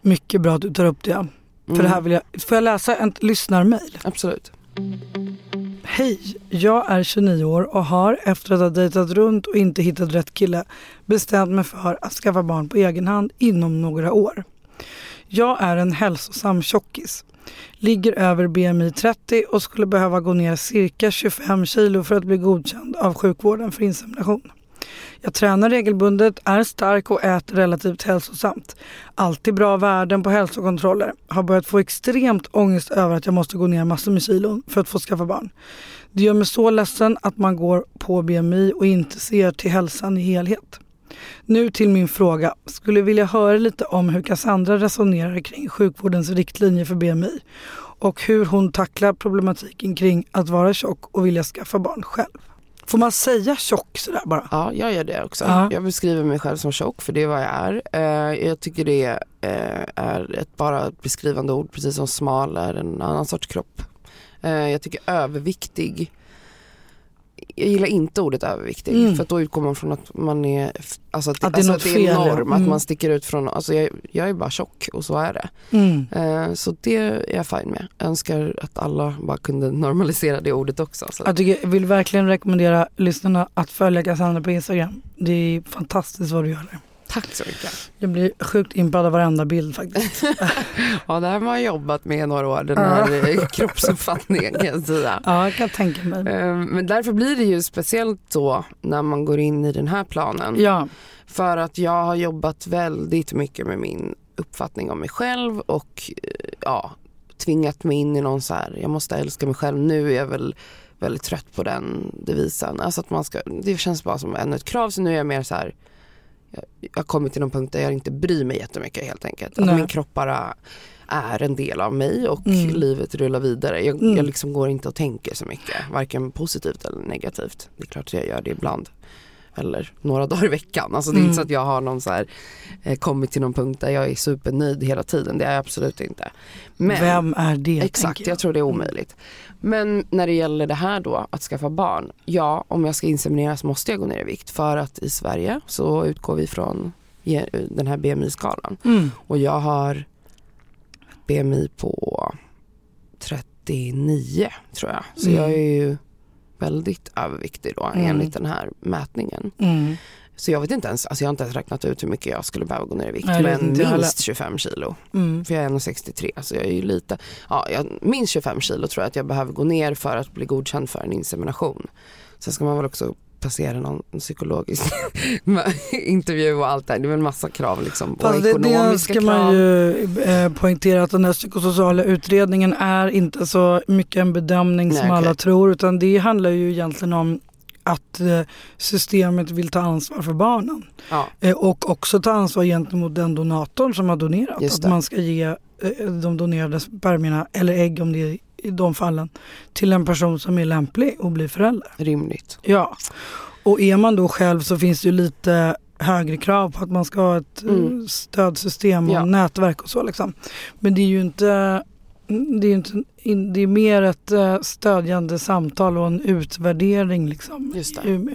Mycket bra att du tar upp det. Mm. För det här vill jag, får jag läsa en lyssnarmail? Absolut. Hej, jag är 29 år och har efter att ha dejtat runt och inte hittat rätt kille bestämt mig för att skaffa barn på egen hand inom några år. Jag är en hälsosam tjockis. Ligger över BMI 30 och skulle behöva gå ner cirka 25 kilo för att bli godkänd av sjukvården för insemination. Jag tränar regelbundet, är stark och äter relativt hälsosamt. Alltid bra värden på hälsokontroller. Har börjat få extremt ångest över att jag måste gå ner massor med kilon för att få skaffa barn. Det gör mig så ledsen att man går på BMI och inte ser till hälsan i helhet. Nu till min fråga. Skulle vilja höra lite om hur Cassandra resonerar kring sjukvårdens riktlinjer för BMI och hur hon tacklar problematiken kring att vara tjock och vilja skaffa barn själv. Får man säga tjock sådär bara? Ja, jag gör det också. Ja. Jag beskriver mig själv som tjock för det är vad jag är. Eh, jag tycker det eh, är ett bara beskrivande ord precis som smal är en annan sorts kropp. Eh, jag tycker överviktig jag gillar inte ordet överviktig Mm. för att då utgår man från att man är, alltså att, Att det är alltså något att det är ja. norm, att Mm. man sticker ut från, alltså jag, jag är bara tjock och så är det. Mm. Eh, så det är jag fine med. Jag önskar att alla bara kunde normalisera det ordet också. Så. Jag, tycker, jag vill verkligen rekommendera lyssnarna att följa Cassandra på Instagram. Det är fantastiskt vad du gör där. Tack så mycket. Jag blir sjukt impad av varenda bild faktiskt. Ja, det här har man jobbat med i några år, den här kroppsuppfattningen kan jag säga. ja, jag kan tänka mig. Eh, Men därför blir det ju speciellt då när man går in i den här planen. Ja, För att jag har jobbat väldigt mycket med min uppfattning om mig själv och eh, ja, tvingat mig in i någon så här, jag måste älska mig själv. Nu är jag väl väldigt trött på den devisen. Alltså att man ska, det känns bara som ännu ett krav så nu är jag mer så här, jag, jag har kommit till någon punkt där jag inte bryr mig jättemycket helt enkelt. Att Nej. min kropp bara är en del av mig och Mm. livet rullar vidare. Jag, Mm. jag liksom går inte och tänker så mycket, varken positivt eller negativt. Det är klart att jag gör det ibland. Eller några dagar i veckan. Alltså det är Mm. inte så att jag har någon så här, eh, kommit till någon punkt där jag är supernöjd hela tiden. Det är jag absolut inte. Men, Vem är det? Exakt, tänker jag tror det är omöjligt. Men när det gäller det här då, att skaffa barn. Ja, om jag ska insemineras måste jag gå ner i vikt. För att i Sverige så utgår vi från den här BMI-skalan. Mm. Och jag har BMI på 39 tror jag. Så Mm. jag är ju väldigt överviktig då Mm. enligt den här mätningen. Mm. Så jag vet inte ens, alltså jag har inte ens räknat ut hur mycket jag skulle behöva gå ner i vikt. Nej, det men minst 25 kilo. Mm. För jag är 1,63 så jag är ju lite, ja jag, minst 25 kilo tror jag att jag behöver gå ner för att bli godkänd för en insemination. Sen ska man väl också passera någon psykologisk intervju och allt det här. Det är väl en massa krav liksom. Och Fast det, det ekonomiska ska krav. man ju eh, poängtera att den här psykosociala utredningen är inte så mycket en bedömning Nej, som okej. alla tror utan det handlar ju egentligen om att eh, systemet vill ta ansvar för barnen. Ja, Eh, och också ta ansvar gentemot den donatorn som har donerat. Att man ska ge eh, de donerade spermierna eller ägg om det är i de fallen till en person som är lämplig att bli förälder. rimligt. Ja, och är man då själv så finns det ju lite högre krav på att man ska ha ett Mm. stödsystem och Ja. nätverk och så liksom. Men det är ju inte det är, inte, in- det är mer ett eh, stödjande samtal och en utvärdering liksom.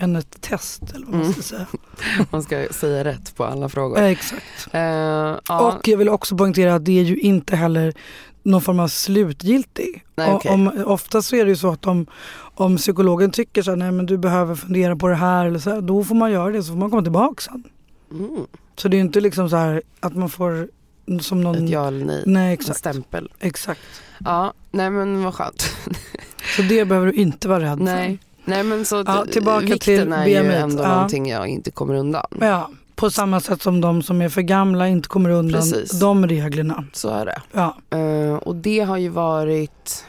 Än ett test eller vad man Mm. ska säga. Man ska säga rätt på alla frågor. Eh, Exakt. Eh, ja, Och jag vill också poängtera att det är ju inte heller någon form av slutgiltig. Nej, okej. om, oftast så är det ju så att om, om psykologen tycker så här, nej men du behöver fundera på det här eller så här, då får man göra det så får man komma tillbaka sen. mm, Så det är inte liksom så här att man får som någon... ett ja eller nej. Nej En exakt. stämpel. exakt. Ja, nej men vad skönt. Så det behöver du inte vara rädd nej. nej men så Ja, tillbaka vikten till är ju ändå Ja. någonting jag inte kommer undan. för. Ja, på samma sätt som de som är för gamla inte kommer undan Precis. de reglerna. Så är det. Ja. Eh, och det har ju varit,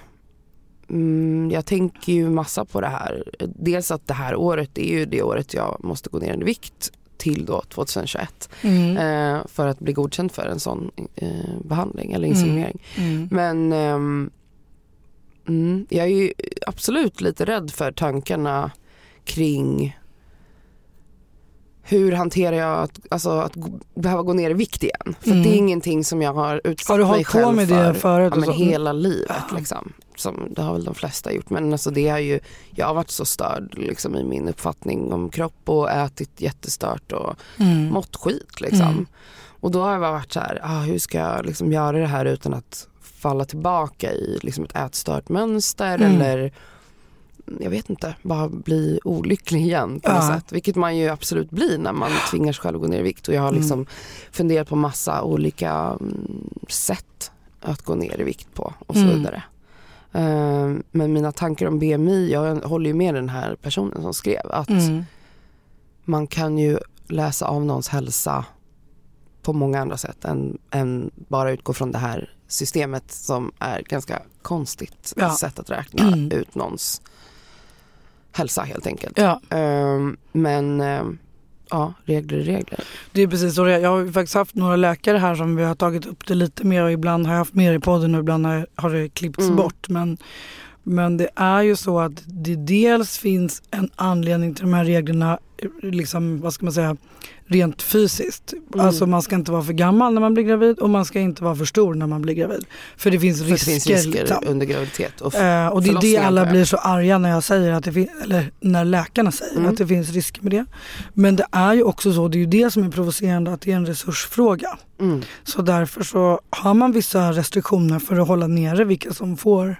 mm, jag tänker ju massa på det här. Dels att det här året är ju det året jag måste gå ner i vikt till då 2021 Mm. eh, för att bli godkänd för en sån eh, behandling eller inseminering. Mm. Men mm, jag är ju absolut lite rädd för tankarna kring hur hanterar jag att, alltså, att behöva gå ner i vikt igen? För Mm. det är ingenting som jag har utsatt Har du mig själv på med för det förut? ja, men så? hela livet. Liksom. Som, det har väl de flesta gjort. Men alltså, det är ju, jag har varit så störd liksom, i min uppfattning om kropp och ätit jättestört och Mm. mått skit. Liksom. Mm. Och då har jag bara varit så här, ah, hur ska jag liksom göra det här utan att falla tillbaka i liksom ett ätstört mönster Mm. eller jag vet inte, bara bli olycklig igen på något Ja. sätt. Vilket man ju absolut blir när man tvingar sig själv att gå ner i vikt. Och jag har Mm. liksom funderat på massa olika mm, sätt att gå ner i vikt på och så Mm. vidare. Ehm, men mina tankar om BMI, jag håller ju med den här personen som skrev att Mm. man kan ju läsa av någons hälsa på många andra sätt än, än bara utgå från det här systemet som är ganska konstigt Ja. sätt att räkna Mm. ut någons hälsa helt enkelt. Ja, Ehm, men ehm, ja, regler är regler. det är precis så det är. Jag har faktiskt haft några läkare här som vi har tagit upp det lite mer och ibland har jag haft mer i podden och ibland har, det klippts Mm. bort. Men, men det är ju så att det dels finns en anledning till de här reglerna, liksom, vad ska man säga, rent fysiskt. Mm. Alltså man ska inte vara för gammal när man blir gravid och man ska inte vara för stor när man blir gravid. För det finns För det risker. finns risker liksom. under graviditet. Och Eh, och det är det alla blir så arga när jag säger att det fin- eller när läkarna säger Mm. att det finns risker med det. Men det är ju också så, det är ju det som är provocerande att det är en resursfråga. mm, Så därför så har man vissa restriktioner för att hålla nere vilka som får.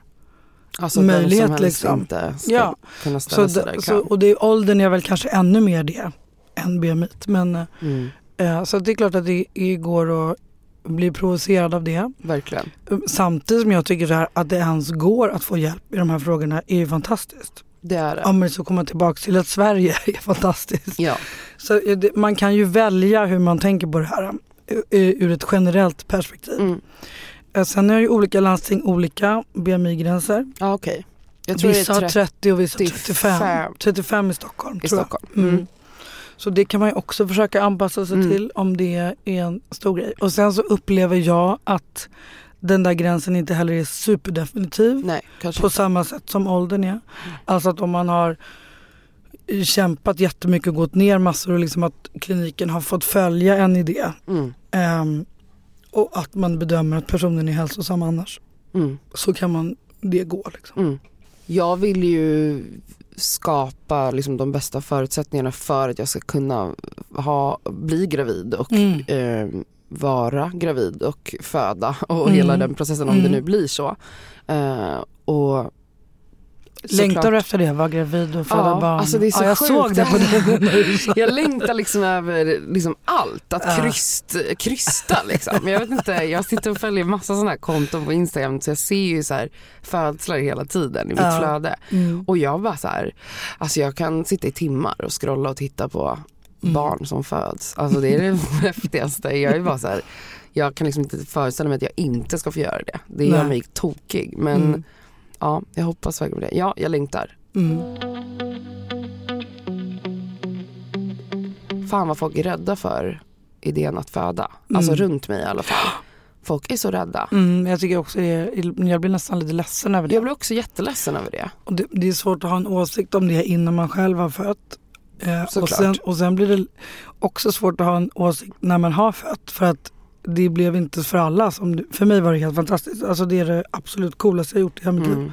Alltså möjlighet, som liksom. inte ska Ja. kunna Så, ställa sig där så, och det är, åldern är väl kanske ännu mer det än BMI. Men, eh, Mm, eh, så det är klart att det, det går att bli provocerad av det. verkligen. Samtidigt som jag tycker så här, att det ens går att få hjälp i de här frågorna är ju fantastiskt. Det är det. Om vi så kommer tillbaka till att Sverige är fantastiskt. Ja. Så det- man kan ju välja hur man tänker på det här eh, ur ett generellt perspektiv. Mm. Eh, Sen är ju olika landsting olika BMI-gränser. Jag tror Vissa har 30 och vissa har 35. 35. 35 i Stockholm. i tror jag. Stockholm. Mm. Mm. Så det kan man ju också försöka anpassa sig Mm. till om det är en stor grej. Och sen så upplever jag att den där gränsen inte heller är superdefinitiv Nej, på inte. samma sätt som åldern är. Alltså att om man har kämpat jättemycket och gått ner massor och liksom att kliniken har fått följa en idé Mm. Och att man bedömer att personen är hälsosam annars Mm. så kan man det gå. Liksom. Mm. Jag vill ju skapa liksom de bästa förutsättningarna för att jag ska kunna ha, bli gravid och Mm. eh, vara gravid och föda och Mm. hela den processen om det Mm. nu blir så. Eh, och Längtar du efter det? Vara gravid och föda Ja, barn? alltså det är så ja, jag sjukt. såg det på dig Jag längtar liksom över liksom allt, att Ja. kryst, krysta liksom. Jag vet inte, jag sitter och följer massa sådana här konton på Instagram så jag ser ju så här födslar hela tiden i mitt Ja. flöde. mm. Och jag bara så här, alltså jag kan sitta i timmar och scrolla och titta på Mm. barn som föds. Alltså det är det häftigaste. Jag är bara så här, jag kan liksom inte föreställa mig att jag inte ska få göra det. Det gör Nej. mig tokig. Men Mm. Ja, jag hoppas verkligen det. Ja, jag längtar. Mm. Fan vad folk är rädda för idén att föda. Alltså Mm. runt mig i alla fall. Folk är så rädda. Mm, jag tycker också är, jag blir nästan lite ledsen över det. Jag blir också jätteledsen över det. Och det, det är svårt att ha en åsikt om det innan man själv har fött. Eh, och, sen, och sen blir det också svårt att ha en åsikt när man har fött. För att det blev inte för alla. Som, för mig var det helt fantastiskt. Alltså det är det absolut coolaste jag gjort i hela mitt liv. Mm.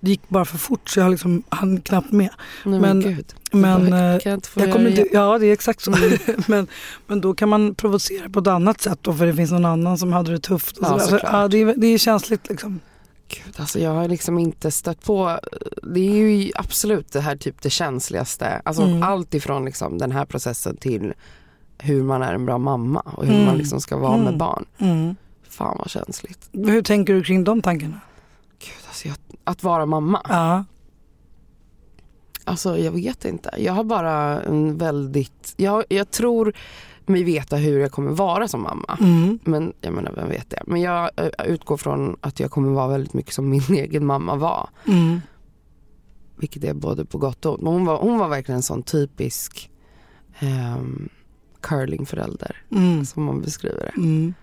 Det gick bara för fort så jag liksom hann knappt med. Nej, men, Men-. Men Bara, eh, kan jag inte få jag kommer inte, ja det är exakt så. Mm. men, men då kan man provocera på ett annat sätt då för det finns någon annan som hade det tufft. Och Ja, så alltså, ja, det, är, det är känsligt liksom. Gud, alltså jag har liksom inte stött på, det är ju absolut det här typ det känsligaste. Alltså Mm. allt ifrån liksom den här processen till hur man är en bra mamma och hur Mm. man liksom ska vara Mm. med barn. Mm. Fan vad känsligt. Hur tänker du kring de tankarna? Gud, alltså jag, att vara mamma, Ja. alltså jag vet inte. Jag har bara en väldigt, jag, jag tror mig veta hur jag kommer vara som mamma. Mm. Men jag menar, vem vet det? Men jag eh, utgår från att jag kommer vara väldigt mycket som min egen mamma var. Mm. Vilket är både på gott och ont. Men hon var, hon var verkligen en sån typisk ehm, curlingförälder Mm. som man beskriver det. Mm.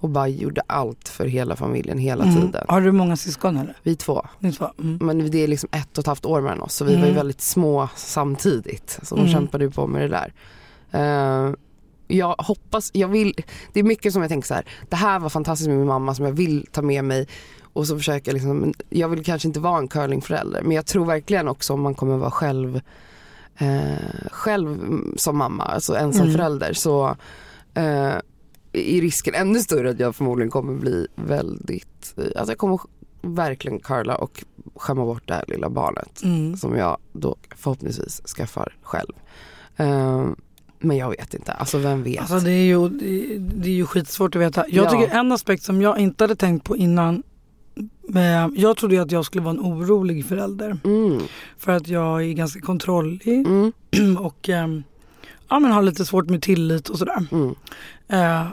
Och bara gjorde allt för hela familjen hela Mm. tiden. Har du många syskon eller? Vi två. Ni två? Mm. Men det är liksom ett och ett halvt år mellan oss så vi var ju Mm. väldigt små samtidigt. Så hon Mm. kämpade ju på med det där. Eh, jag hoppas, jag vill, det är mycket som jag tänker så här, det här var fantastiskt med min mamma som jag vill ta med mig och så försöker jag liksom, jag vill kanske inte vara en curlingförälder men jag tror verkligen också om man kommer vara själv eh, själv som mamma, alltså ensam Mm. förälder så eh, är risken ännu större att jag förmodligen kommer bli väldigt, alltså jag kommer verkligen curla och skämma bort det här lilla barnet Mm. som jag då förhoppningsvis skaffar själv. Eh, men jag vet inte, alltså vem vet? Alltså det är ju, det, det är ju skitsvårt att veta. Jag Ja. tycker en aspekt som jag inte hade tänkt på innan. Jag trodde att jag skulle vara en orolig förälder. mm, För att jag är ganska kontrollig mm, och ehm, ja, men har lite svårt med tillit och sådär. mm, Eh,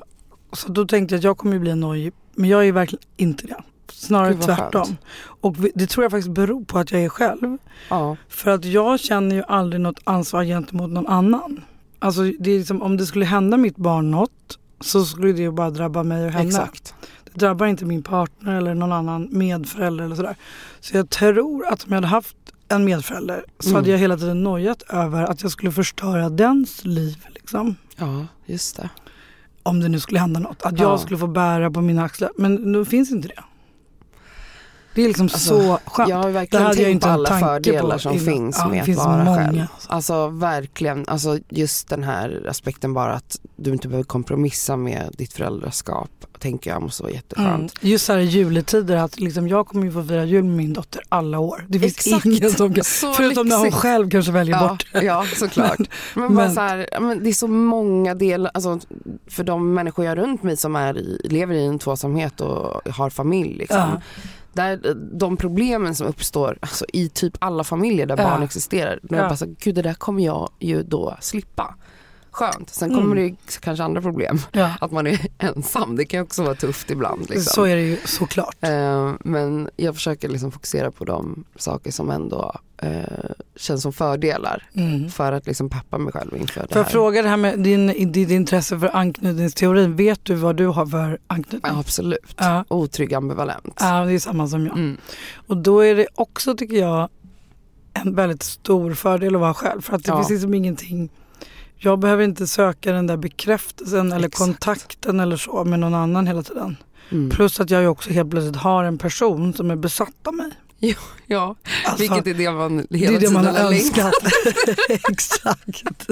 så då tänkte jag att jag kommer bli nojig. Men jag är verkligen inte det. Snarare tvärtom. skönt. Och det tror jag faktiskt beror på att jag är själv. ja, För att jag känner ju aldrig något ansvar gentemot någon annan. Alltså det är liksom, om det skulle hända mitt barn något så skulle det ju bara drabba mig och henne. exakt. Det drabbar inte min partner eller någon annan medförälder eller sådär. Så jag tror att om jag hade haft en medförälder så Mm. hade jag hela tiden nojat över att jag skulle förstöra dens liv. Liksom. Ja, just det. Om det nu skulle hända något. Att Ja. jag skulle få bära på mina axlar. Men nu finns inte det. Det är liksom Alltså, så skönt. Jag har Det verkligen hade jag tänkt på alla fördelar på som innan. finns Ja, det med att finns vara många. själv. Alltså verkligen, alltså just den här aspekten bara att du inte behöver kompromissa med ditt föräldraskap tänker jag måste vara Mm. jätteskönt. Just så här i juletider att liksom jag kommer ju få fira jul med min dotter alla år. Det finns Exakt. ingen som kan, Så förutom när hon själv kanske väljer Ja, bort. ja såklart. Men, bara men- så här, men det är så många delar, alltså, för de människor jag har runt mig som är lever i en tvåsamhet och har familj. Liksom, Ja. Där, de problemen som uppstår alltså, i typ alla familjer där Ja. barn existerar. Jag Ja. bara så, gud det där kommer jag ju då slippa. Skönt. Sen kommer Mm. det kanske andra problem. Ja. Att man är ensam, det kan också vara tufft ibland. Liksom. Så är det ju såklart. Eh, men jag försöker liksom fokusera på de saker som ändå eh, känns som fördelar. Mm. För att liksom peppa mig själv inför det Får jag här. fråga det här med din, ditt intresse för anknytningsteorin. Vet du vad du har för anknytning? Absolut. Ja. Otrygg ambivalent. Ja, det är samma som jag. Mm. Och då är det också, tycker jag, en väldigt stor fördel att vara själv. För att det Ja. finns liksom ingenting, jag behöver inte söka den där bekräftelsen eller Exakt. kontakten eller så med någon annan hela tiden. Mm. Plus att jag ju också helt plötsligt har en person som är besatt av mig. Ja, Alltså, vilket är det man hela det är det man har önskat. Exakt.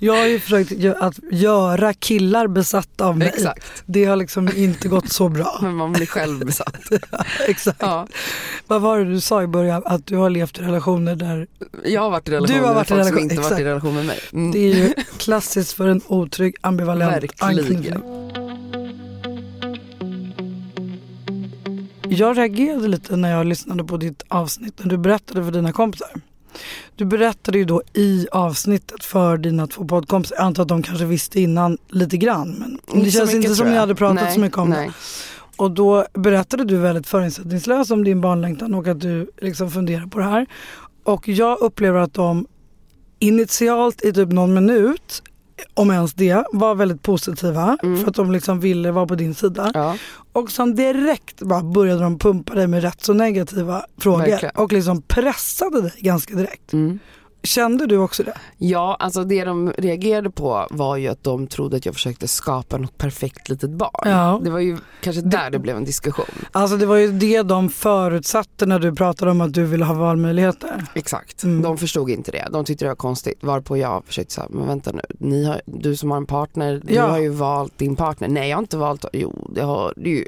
Jag har ju försökt att göra killar besatta av mig. Exakt, Det har liksom inte gått så bra. men man blir själv besatt. Exakt. Ja, Vad var det du sa i början? Att du har levt i relationer där jag har varit i relation Du har med varit i folk som relation, inte exakt. varit i relation med mig. Mm. det är ju klassiskt för en otrygg ambivalent Verkligen. anknytning. Jag reagerade lite när jag lyssnade på ditt avsnitt när du berättade för dina kompisar. Du berättade ju då i avsnittet för dina två poddkompisar, jag antar att de kanske visste innan lite grann men det Inte känns mycket, inte som ni hade pratat nej, så mycket om nej. det. Och då berättade du väldigt förutsättningslöst om din barnlängtan och att du liksom funderar på det här. Och jag upplever att de initialt i typ någon minut, om ens det, var väldigt positiva Mm. för att de liksom ville vara på din sida. Ja, Och sen direkt bara började de pumpa dig med rätt så negativa frågor Verkligen. och liksom pressade dig ganska direkt. mm. Kände du också det? ja, alltså det de reagerade på var ju att de trodde att jag försökte skapa något perfekt litet barn. Ja. Det var ju kanske där det blev en diskussion. Alltså det var ju det de förutsatte när du pratade om att du ville ha valmöjligheter. Exakt, Mm. de förstod inte det. De tyckte det var konstigt. Varpå jag försökte säga, men vänta nu, Ni har, du som har en partner, du Ja. har ju valt din partner. Nej jag har inte valt, jo det har du ju.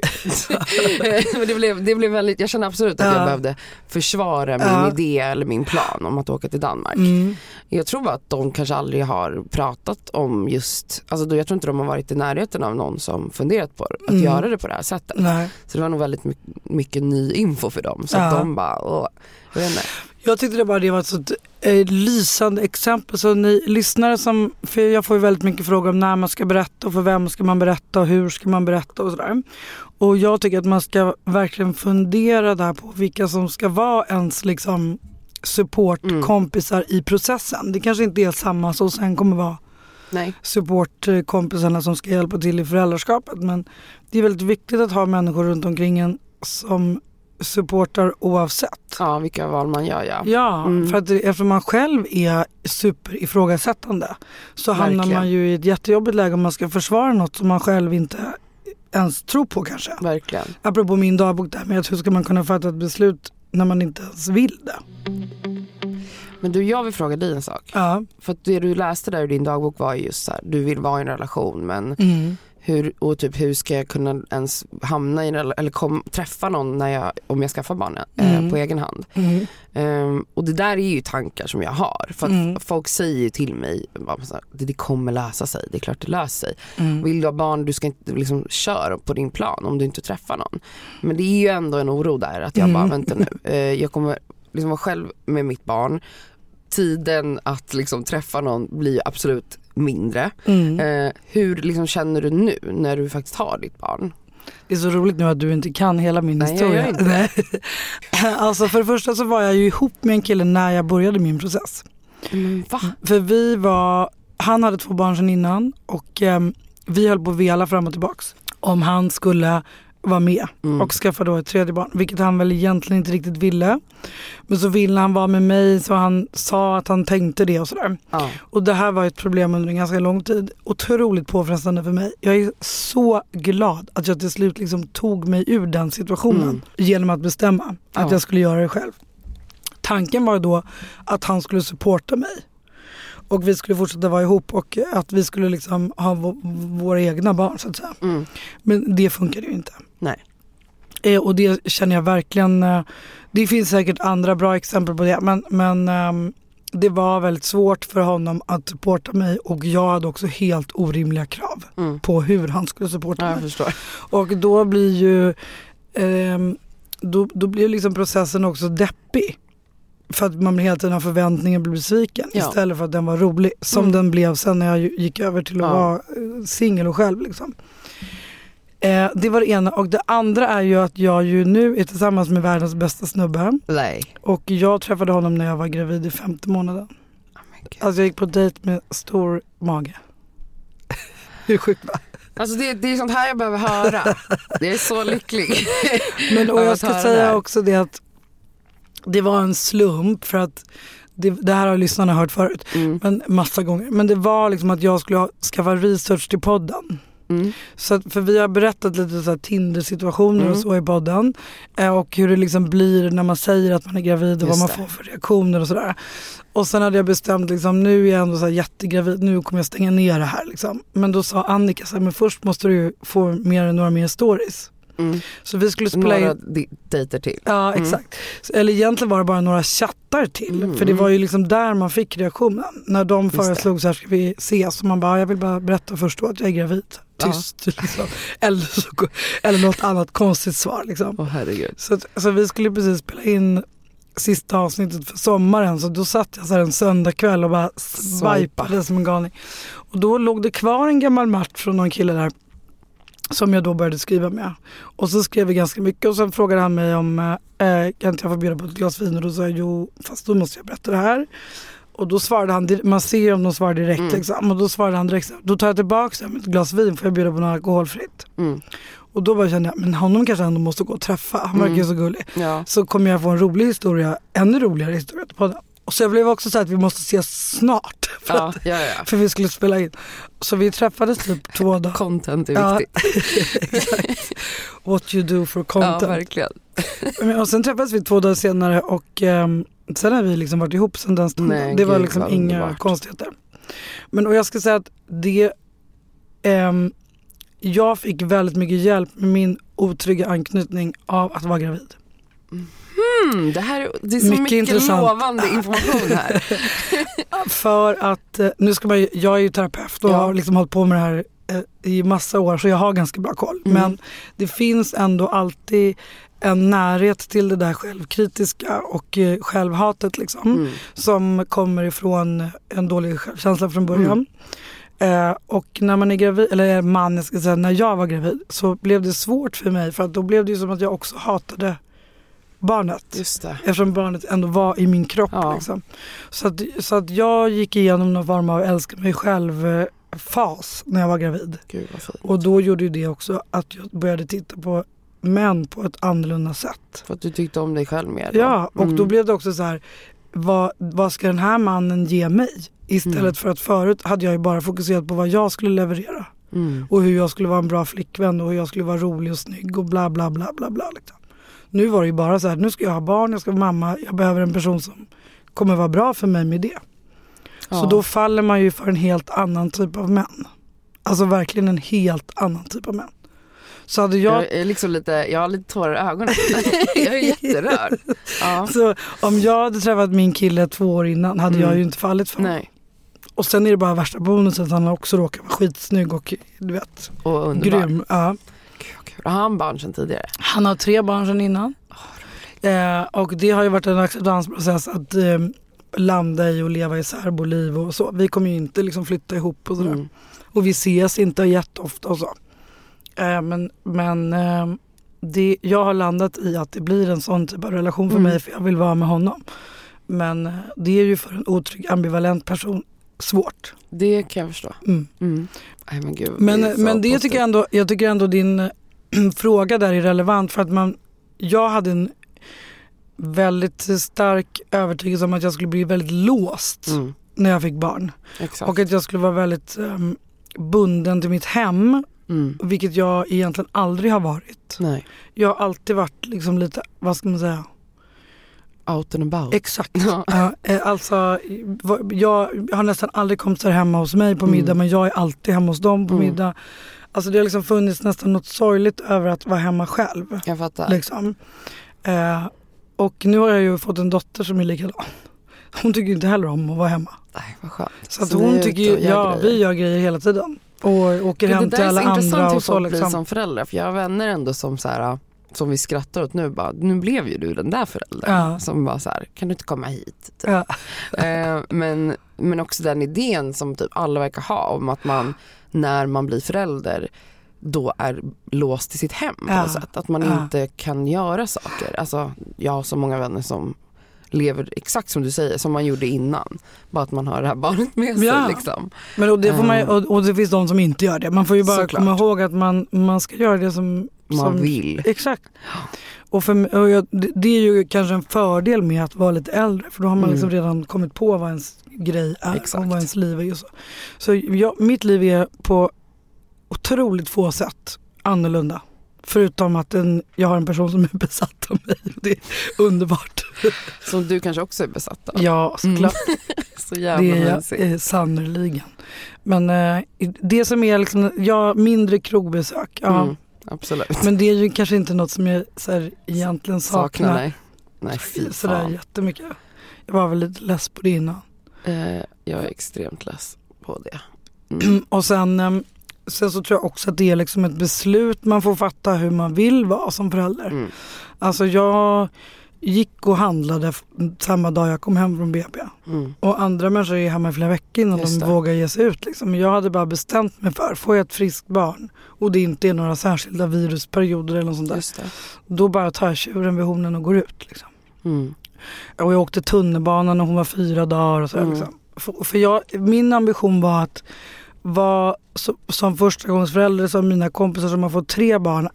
det blev, det blev väldigt, jag kände absolut att Ja. jag behövde försvara min idé eller min plan om att åka till Danmark. Mm. Jag tror bara att de kanske aldrig har pratat om just, alltså då, jag tror inte de har varit i närheten av någon som funderat på att Mm. göra det på det här sättet. Nej. Så det var nog väldigt mycket, ny info för dem. Så att Ja. de bara, åh, jag vet inte. Jag tyckte det bara det var ett sånt eh, lysande exempel. Så ni lyssnare som, för jag får ju väldigt mycket frågor om när man ska berätta och för vem ska man berätta och hur ska man berätta och sådär. Och jag tycker att man ska verkligen fundera där på vilka som ska vara ens liksom supportkompisar i processen. Det kanske inte är samma som sen kommer vara Nej. supportkompisarna som ska hjälpa till i föräldraskapet. Men det är väldigt viktigt att ha människor runt omkring en som supportar oavsett. Ja, vilka val man gör ja. Ja, Mm. för att eftersom man själv är superifrågasättande så hamnar Verkligen. man ju i ett jättejobbigt läge om man ska försvara något som man själv inte ens tror på kanske. Verkligen. Apropå min dagbok där med att hur ska man kunna fatta ett beslut när man inte ens vill det? Men du, jag vill fråga dig en sak. Ja. För att det du läste där i din dagbok var ju just så här, du vill vara i en relation men Mm. Hur, och typ hur ska jag kunna ens hamna i rela- eller kom, träffa någon när jag, om jag skaffar barn eh, Mm. på egen hand. Mm. Ehm, och det där är ju tankar som jag har. För att Mm. folk säger ju till mig, det, det kommer lösa sig, det är klart det löser sig. Mm. Vill du ha barn, du ska inte liksom köra på din plan om du inte träffar någon. Men det är ju ändå en oro där att jag Mm. bara, vänta nu, eh, jag kommer liksom vara själv med mitt barn. Tiden att liksom träffa någon blir absolut mindre. Mm. Eh, hur liksom känner du nu när du faktiskt har ditt barn? Det är så roligt nu att du inte kan hela min Nej, jag historia. gör inte alltså för det första så var jag ju ihop med en kille när jag började min process. Men va? För vi var, han hade två barn sedan innan och ehm, vi höll på att vela fram och tillbaks om han skulle vara med Mm. och skaffa då ett tredje barn, vilket han väl egentligen inte riktigt ville. Men så ville han vara med mig så han sa att han tänkte det och sådär. Ja. Och det här var ett problem under en ganska lång tid. Otroligt påfrestande för mig. Jag är så glad att jag till slut liksom tog mig ur den situationen Mm. genom att bestämma att Ja. jag skulle göra det själv. Tanken var då att han skulle supporta mig. Och vi skulle fortsätta vara ihop och att vi skulle liksom ha vå- våra egna barn så att säga. Mm. Men det funkade ju inte. Nej. Eh, och det känner jag verkligen, eh, det finns säkert andra bra exempel på det men, men ehm, det var väldigt svårt för honom att supporta mig och jag hade också helt orimliga krav Mm. på hur han skulle supporta Ja, mig. Och då blir ju ehm, då, då blir liksom processen också deppig. för att man hela tiden har förväntningar och blir besviken Ja. istället för att den var rolig. Som Mm. den blev sen när jag gick över till att Ja. vara eh, singel och själv. Liksom. Eh, det var det ena. Och det andra är ju att jag ju nu är tillsammans med världens bästa snubbe. Nej. Och jag träffade honom när jag var gravid i femte månaden. Oh. Alltså jag gick på dejt med stor mage. Hur sjukt va? Alltså det, det är sånt här jag behöver höra. Det är så lycklig. Men och jag ska säga också det att det var en slump för att det, det här har lyssnarna hört förut, Mm. men massa gånger. Men det var liksom att jag skulle skaffa research till podden. Mm. Så för vi har berättat lite så Tinder-situationer Mm. och så i podden. Eh, och hur det liksom blir när man säger att man är gravid och Just vad man det. får för reaktioner och sådär. Och sen hade jag bestämt liksom, nu är jag ändå så jättegravid, nu kommer jag stänga ner det här liksom. Men då sa Annika så här, men först måste du få mer, några mer stories. Mm. Så vi skulle spela Några in dejter till. Ja exakt. Så- Eller egentligen var det bara några chattar till. Mm. För det var ju liksom där man fick reaktionen. När de föreslog så här ska vi ses. Och man bara, jag vill bara berätta först då att jag är gravid. Ja. Tyst liksom. eller, så, eller något annat konstigt svar liksom. Åh herregud. Så, så vi skulle precis spela in sista avsnittet för sommaren. Så då satt jag så här en söndagkväll och bara swipade som en galning. Och då låg det kvar en gammal match från någon kille där. Som jag då började skriva med. Och så skrev vi ganska mycket och sen frågade han mig om eh, kan inte jag få bjuda på ett glas vin och då sa jag jo fast då måste jag berätta det här. Och då svarade han, man ser om de svarar direkt Mm. liksom. Och då svarade han direkt, då tar jag tillbaka ett glas vin får jag bjuda på något alkoholfritt. Mm. Och då bara kände jag, men honom kanske ändå måste gå och träffa, han verkar Mm. så gullig. Ja. Så kommer jag få en rolig historia, ännu roligare historia till podden. Och så jag blev också så att vi måste ses snart. För, Ja, att, ja, ja. för vi skulle spela in. Så vi träffades typ två dagar. Content är Ja, viktigt. What you do for Ja, content. verkligen. Men- och sen träffades vi två dagar senare och ehm, sen har vi liksom varit ihop sen den stunden. Nej, det var liksom inga underbart. konstigheter. Men och jag ska säga att det, ehm, jag fick väldigt mycket hjälp med min otrygga anknytning av att vara gravid. Mm, det, här, är- det är så Mycket mycket, intressant. lovande information här. För att, eh, nu ska man jag är ju terapeut och Ja. har liksom hållit på med det här eh, i massa år så jag har ganska bra koll. Mm. Men det finns ändå alltid en närhet till det där självkritiska och eh, självhatet liksom. Mm. Som kommer ifrån en dålig självkänsla från början. Eh, och när man är gravid, eller man, jag ska säga, när jag var gravid så blev det svårt för mig för att då blev det ju som att jag också hatade barnet. Just det. Eftersom barnet ändå var i min kropp. Ja. Liksom. Så, att, så att jag gick igenom någon form av älska mig själv-fas när jag var gravid. Gud. Och då gjorde ju det också att jag började titta på män på ett annorlunda sätt. För att du tyckte om dig själv mer då? Ja, och Mm. då blev det också så här, vad, vad ska den här mannen ge mig? Istället Mm. för att förut hade jag ju bara fokuserat på vad jag skulle leverera. Mm. Och hur jag skulle vara en bra flickvän och hur jag skulle vara rolig och snygg och bla bla bla bla bla. Liksom. Nu var det ju bara så här, nu ska jag ha barn, jag ska vara mamma, jag behöver en person som kommer vara bra för mig med det. Så Ja. då faller man ju för en helt annan typ av män. Alltså verkligen en helt annan typ av män. Så hade jag, Jag är liksom lite, jag har lite tårar i ögonen. jag är jätterörd. Ja. så om jag hade träffat min kille två år innan hade Mm. jag ju inte fallit för honom. Nej, Och sen är det bara värsta bonusen att han också råkar vara skitsnygg och du vet, och underbar. grym. Ja. Har han barn sedan tidigare? Han har tre barn sedan innan. eh, och det har ju varit en acceptansprocess att eh, landa i och leva i särboliv och så. Vi kommer ju inte liksom flytta ihop och sådär. Mm. Och vi ses inte jätteofta och så. Eh, men men eh, det, jag har landat i att det blir en sån typ av relation för Mm. mig för jag vill vara med honom. Men eh, det är ju för en otrygg ambivalent person svårt. Det kan jag förstå. Mm. Mm. Nej, men gud, Men, men det tycker jag ändå, jag tycker ändå din fråga där är relevant för att man, jag hade en väldigt stark övertygelse om att jag skulle bli väldigt låst Mm. när jag fick barn. Exakt. Och att jag skulle vara väldigt ehm, bunden till mitt hem, Mm. vilket jag egentligen aldrig har varit. Nej, Jag har alltid varit liksom lite, vad ska man säga, out and about. exakt. Ja. Eh, alltså, jag, har nästan aldrig kompisar hemma hos mig på Mm. middag men jag är alltid hemma hos dem på Mm. middag. Alltså det har liksom funnits nästan något sorgligt över att vara hemma själv. Jag fattar. Liksom. Eh, och nu har jag ju fått en dotter som är likadan. Hon tycker inte heller om att vara hemma. Nej, vad skönt. Så, att är hon tycker ju, och ja grejer. vi gör grejer hela tiden. Och åker hem det till där är alla så intressant andra hur och så folk blir liksom. som föräldrar. För jag har vänner ändå som så här, som vi skrattar åt nu, bara, nu blev ju du den där föräldern Ja. som bara så här, kan du inte komma hit? Typ. Ja. Eh, men, men också den idén som typ alla verkar ha om att man när man blir förälder då är låst till sitt hem på Ja. något sätt. Att man Ja. inte kan göra saker. Alltså, jag har så många vänner som lever exakt som du säger, som man gjorde innan. Bara att man har det här barnet med sig. Ja. Liksom. Men och det, får man, Mm. och, och det finns de som inte gör det. Man får ju bara Såklart. komma ihåg att man, man ska göra det som Man som, vill. Exakt. Och, för, och jag, det, det är ju kanske en fördel med att vara lite äldre för då har man Mm. liksom redan kommit på vad ens grej är Exakt. och vad ens liv är. Så så jag, mitt liv är på otroligt få sätt annorlunda. Förutom att en, jag har en person som är besatt av mig. Det är underbart. Som du kanske också är besatt av. Ja, såklart. Så Det jävla är jag sannerligen. Men eh, det som är liksom, ja, mindre krogbesök. Ja. Mm, absolut. Men det är ju kanske inte något som jag så här, egentligen Saknar, saknar, nej. Nej fy sådär fan. jättemycket. Jag var väl lite less på det innan. Eh, jag är extremt less på det. Mm. Och sen, eh, sen så tror jag också att det är liksom ett beslut man får fatta hur man vill vara som förälder. Mm. Alltså jag gick och handlade samma dag jag kom hem från BB. Mm. Och andra människor är hemma i flera veckor innan Just de det. vågar ge sig ut. Liksom. Jag hade bara bestämt mig för, får jag ett friskt barn och det inte är några särskilda virusperioder eller något sånt där. Då bara tar jag tjuren vid hornen och går ut. Liksom. Mm. Och jag åkte tunnelbana när hon var fyra dagar och så. Mm. Liksom. För, för jag, min ambition var att vara så, som förstagångsförälder som mina kompisar som har fått tre barn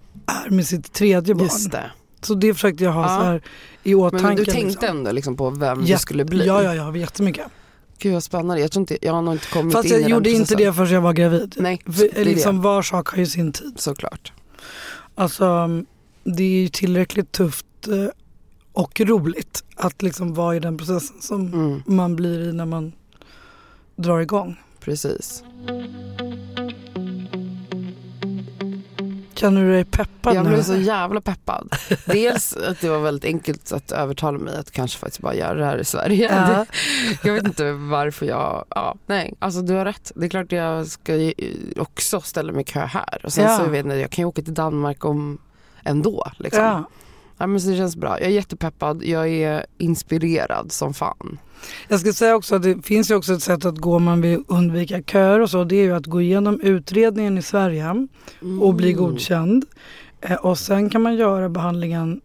är med sitt tredje barn. Just det. Så det försökte jag ha Ja. så här i åtanke. Men du tänkte liksom. ändå liksom på vem Jätte- du skulle bli? Ja, ja, ja, jättemycket. Gud vad spännande. Jag, tror inte, jag har nog inte kommit Fast in i jag den gjorde inte det förrän jag var gravid. Nej, För, liksom, det. Var sak har ju sin tid. Såklart. Alltså, det är ju tillräckligt tufft eh, och roligt att liksom vara i den processen som Mm, man blir i när man drar igång. precis. Känner du dig peppad Jag nu? blev så jävla peppad. Dels att det var väldigt enkelt att övertala mig att kanske faktiskt bara göra det här i Sverige. Ja. Jag vet inte varför jag, ja nej alltså du har rätt. Det är klart jag ska också ställa mig i kö här. Och sen Ja. så vet jag, jag kan ju åka till Danmark om ändå. Liksom. Ja. Ja, men det känns bra. Jag är jättepeppad, jag är inspirerad som fan. Jag ska säga också att det finns ju också ett sätt att gå om man vill undvika köer och så. Det är ju att gå igenom utredningen i Sverige och bli Mm. godkänd. Eh, och sen kan man göra behandlingen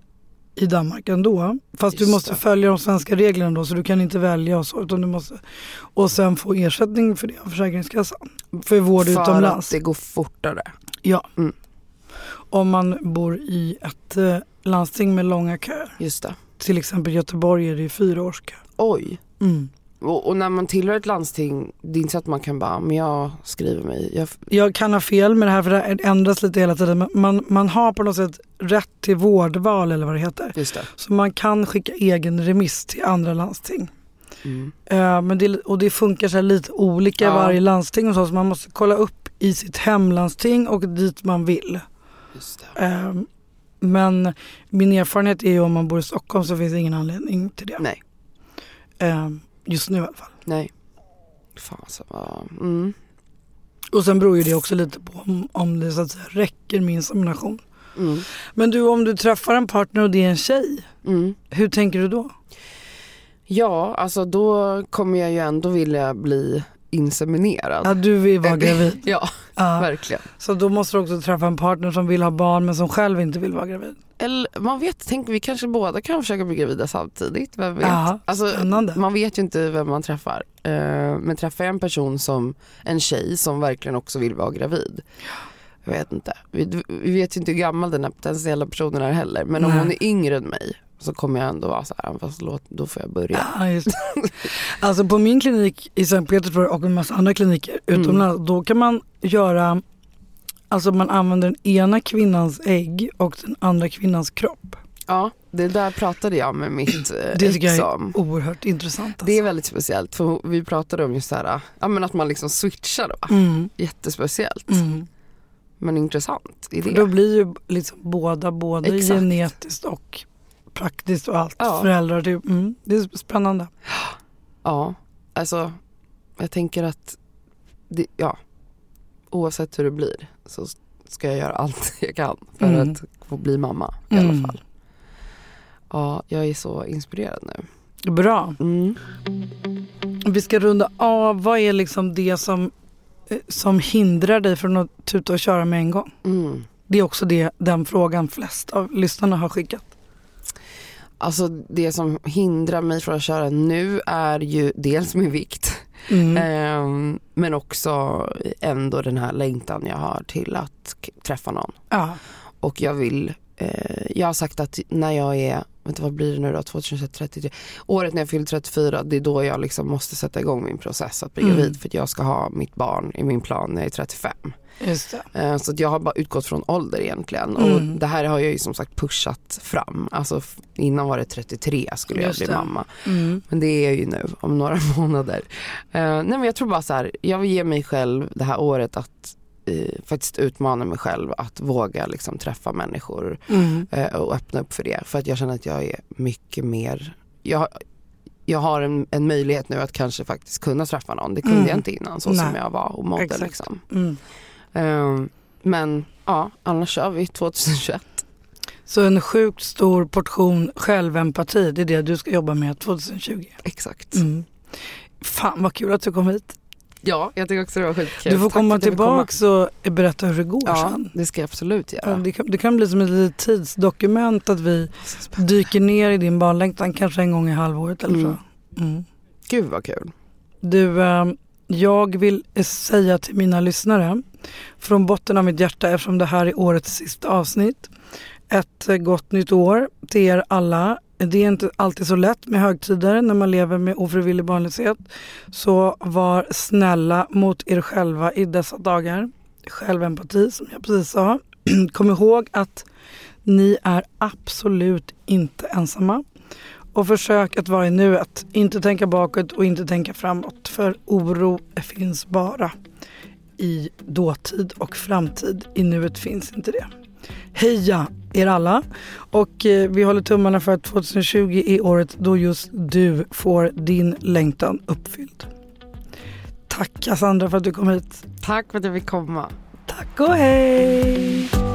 i Danmark ändå. Fast du Just måste det. följa de svenska reglerna då så du kan inte välja och så. Utan du måste, och sen få ersättning för det av Försäkringskassan. För vård För utomlands. att det går fortare. Ja. Mm. Om man bor i ett eh, landsting med långa köer. Just det. Till exempel Göteborg är det ju fyra års kö. Oj. Mm. Och, och när man tillhör ett landsting, det är inte så att man kan bara, men jag skriver mig. Jag, Jag kan ha fel med det här för det här ändras lite hela tiden. Men Man, man har på något sätt rätt till vårdval eller vad det heter. just det. Så man kan skicka egen remiss till andra landsting. Mm. Eh, men det, och det funkar så här lite olika i Ja. varje landsting och så, så man måste kolla upp i sitt hemlandsting och dit man vill. Eh, men min erfarenhet är ju om man bor i Stockholm så finns det ingen anledning till det. Nej. Eh, just nu i alla fall. Nej. Fan alltså. Mm. Och sen beror ju det också lite på om, om det så att säga räcker med insemination. Mm. Men du om du träffar en partner och det är en tjej, Mm. hur tänker du då? Ja, alltså då kommer jag ju ändå vilja bli inseminerad. Ja, du vill vara gravid. Ja, Ja. verkligen. Så då måste du också träffa en partner som vill ha barn men som själv inte vill vara gravid. Eller man vet, tänk vi kanske båda kan försöka bli gravida samtidigt. Vem vet? Ja, alltså, spännande. man vet ju inte vem man träffar. Eh, men träffar jag en person som, en tjej som verkligen också vill vara gravid. Jag vet inte. Vi, vet ju inte hur gammal den här potentiella personen är heller. Men om Nej. hon är yngre än mig så kommer jag ändå vara så här, fast låt, då får jag börja. Ja, just. alltså på min klinik i Sankt Petersburg och en massa andra kliniker utomlands, då kan man göra, alltså man använder den ena kvinnans ägg och den andra kvinnans kropp. Ja, det där pratade jag med mitt Det tycker jag är oerhört intressant. Alltså. Det är väldigt speciellt för vi pratade om just så här, ja men att man liksom switchar då. mm, Jättespeciellt. mm. Men intressant För idé. då blir ju liksom båda, både Exakt. genetiskt och praktiskt och allt. Ja. Föräldrar, det, mm, det är spännande. Ja, alltså jag tänker att det, ja, oavsett hur det blir så ska jag göra allt jag kan för Mm. att få bli mamma i Mm. alla fall. Ja, jag är så inspirerad nu. Bra. Mm. Vi ska runda av. Vad är liksom det som, eh, som hindrar dig från att tuta och köra med en gång? Mm. Det är också det, den frågan flest av lyssnarna har skickat. Alltså det som hindrar mig från att köra nu är ju dels min vikt. Mm. Ehm, men också ändå den här längtan jag har till att träffa någon. Ja. Och jag vill, eh, jag har sagt att när jag är, vänta vad blir det nu då, 2033, året när jag fyller 34, det är då jag liksom måste sätta igång min process att bli Mm. gravid för att jag ska ha mitt barn i min plan när jag är 35. Eh, Så att jag har bara utgått från ålder egentligen Mm. och det här har jag ju som sagt pushat fram. Alltså innan var det 33 skulle jag Just bli det. mamma. Mm. Men det är jag ju nu om några månader. Eh, nej men jag tror bara så här, jag vill ge mig själv det här året att eh, faktiskt utmana mig själv att våga liksom träffa människor Mm. och öppna upp för det. För att jag känner att jag är mycket mer, jag, jag har en, en möjlighet nu att kanske faktiskt kunna träffa någon. Det kunde Mm. jag inte innan så som Nej. jag var och mådde liksom. Mm. Eh, men ja, annars kör vi 2021. Så en sjukt stor portion självempati, det är det du ska jobba med 2020. Exakt. Mm. Fan vad kul att du kom hit. Ja, jag tycker också det var skitkul. Du får Tack komma tillbaks och berätta hur det går Ja, sen. det ska jag absolut Ja, göra. det, kan, det kan bli som ett litet tidsdokument att vi dyker ner i din barnlängtan kanske en gång i halvåret eller så. Mm. Mm. Gud vad kul. Du, eh, jag vill säga till mina lyssnare från botten av mitt hjärta eftersom det här är årets sista avsnitt. Ett gott nytt år till er alla. Det är inte alltid så lätt med högtider när man lever med ofrivillig barnlöshet. Så var snälla mot er själva i dessa dagar. Självempati som jag precis sa. Kom ihåg att ni är absolut inte ensamma. Och försök att vara i nuet. Inte tänka bakåt och inte tänka framåt. För oro finns bara i dåtid och framtid. I nuet finns inte det. Heja er alla! Och eh, vi håller tummarna för att 2020 är året då just du får din längtan uppfylld. Tack Cassandra för att du kom hit. Tack för att jag fick komma. Tack och hej!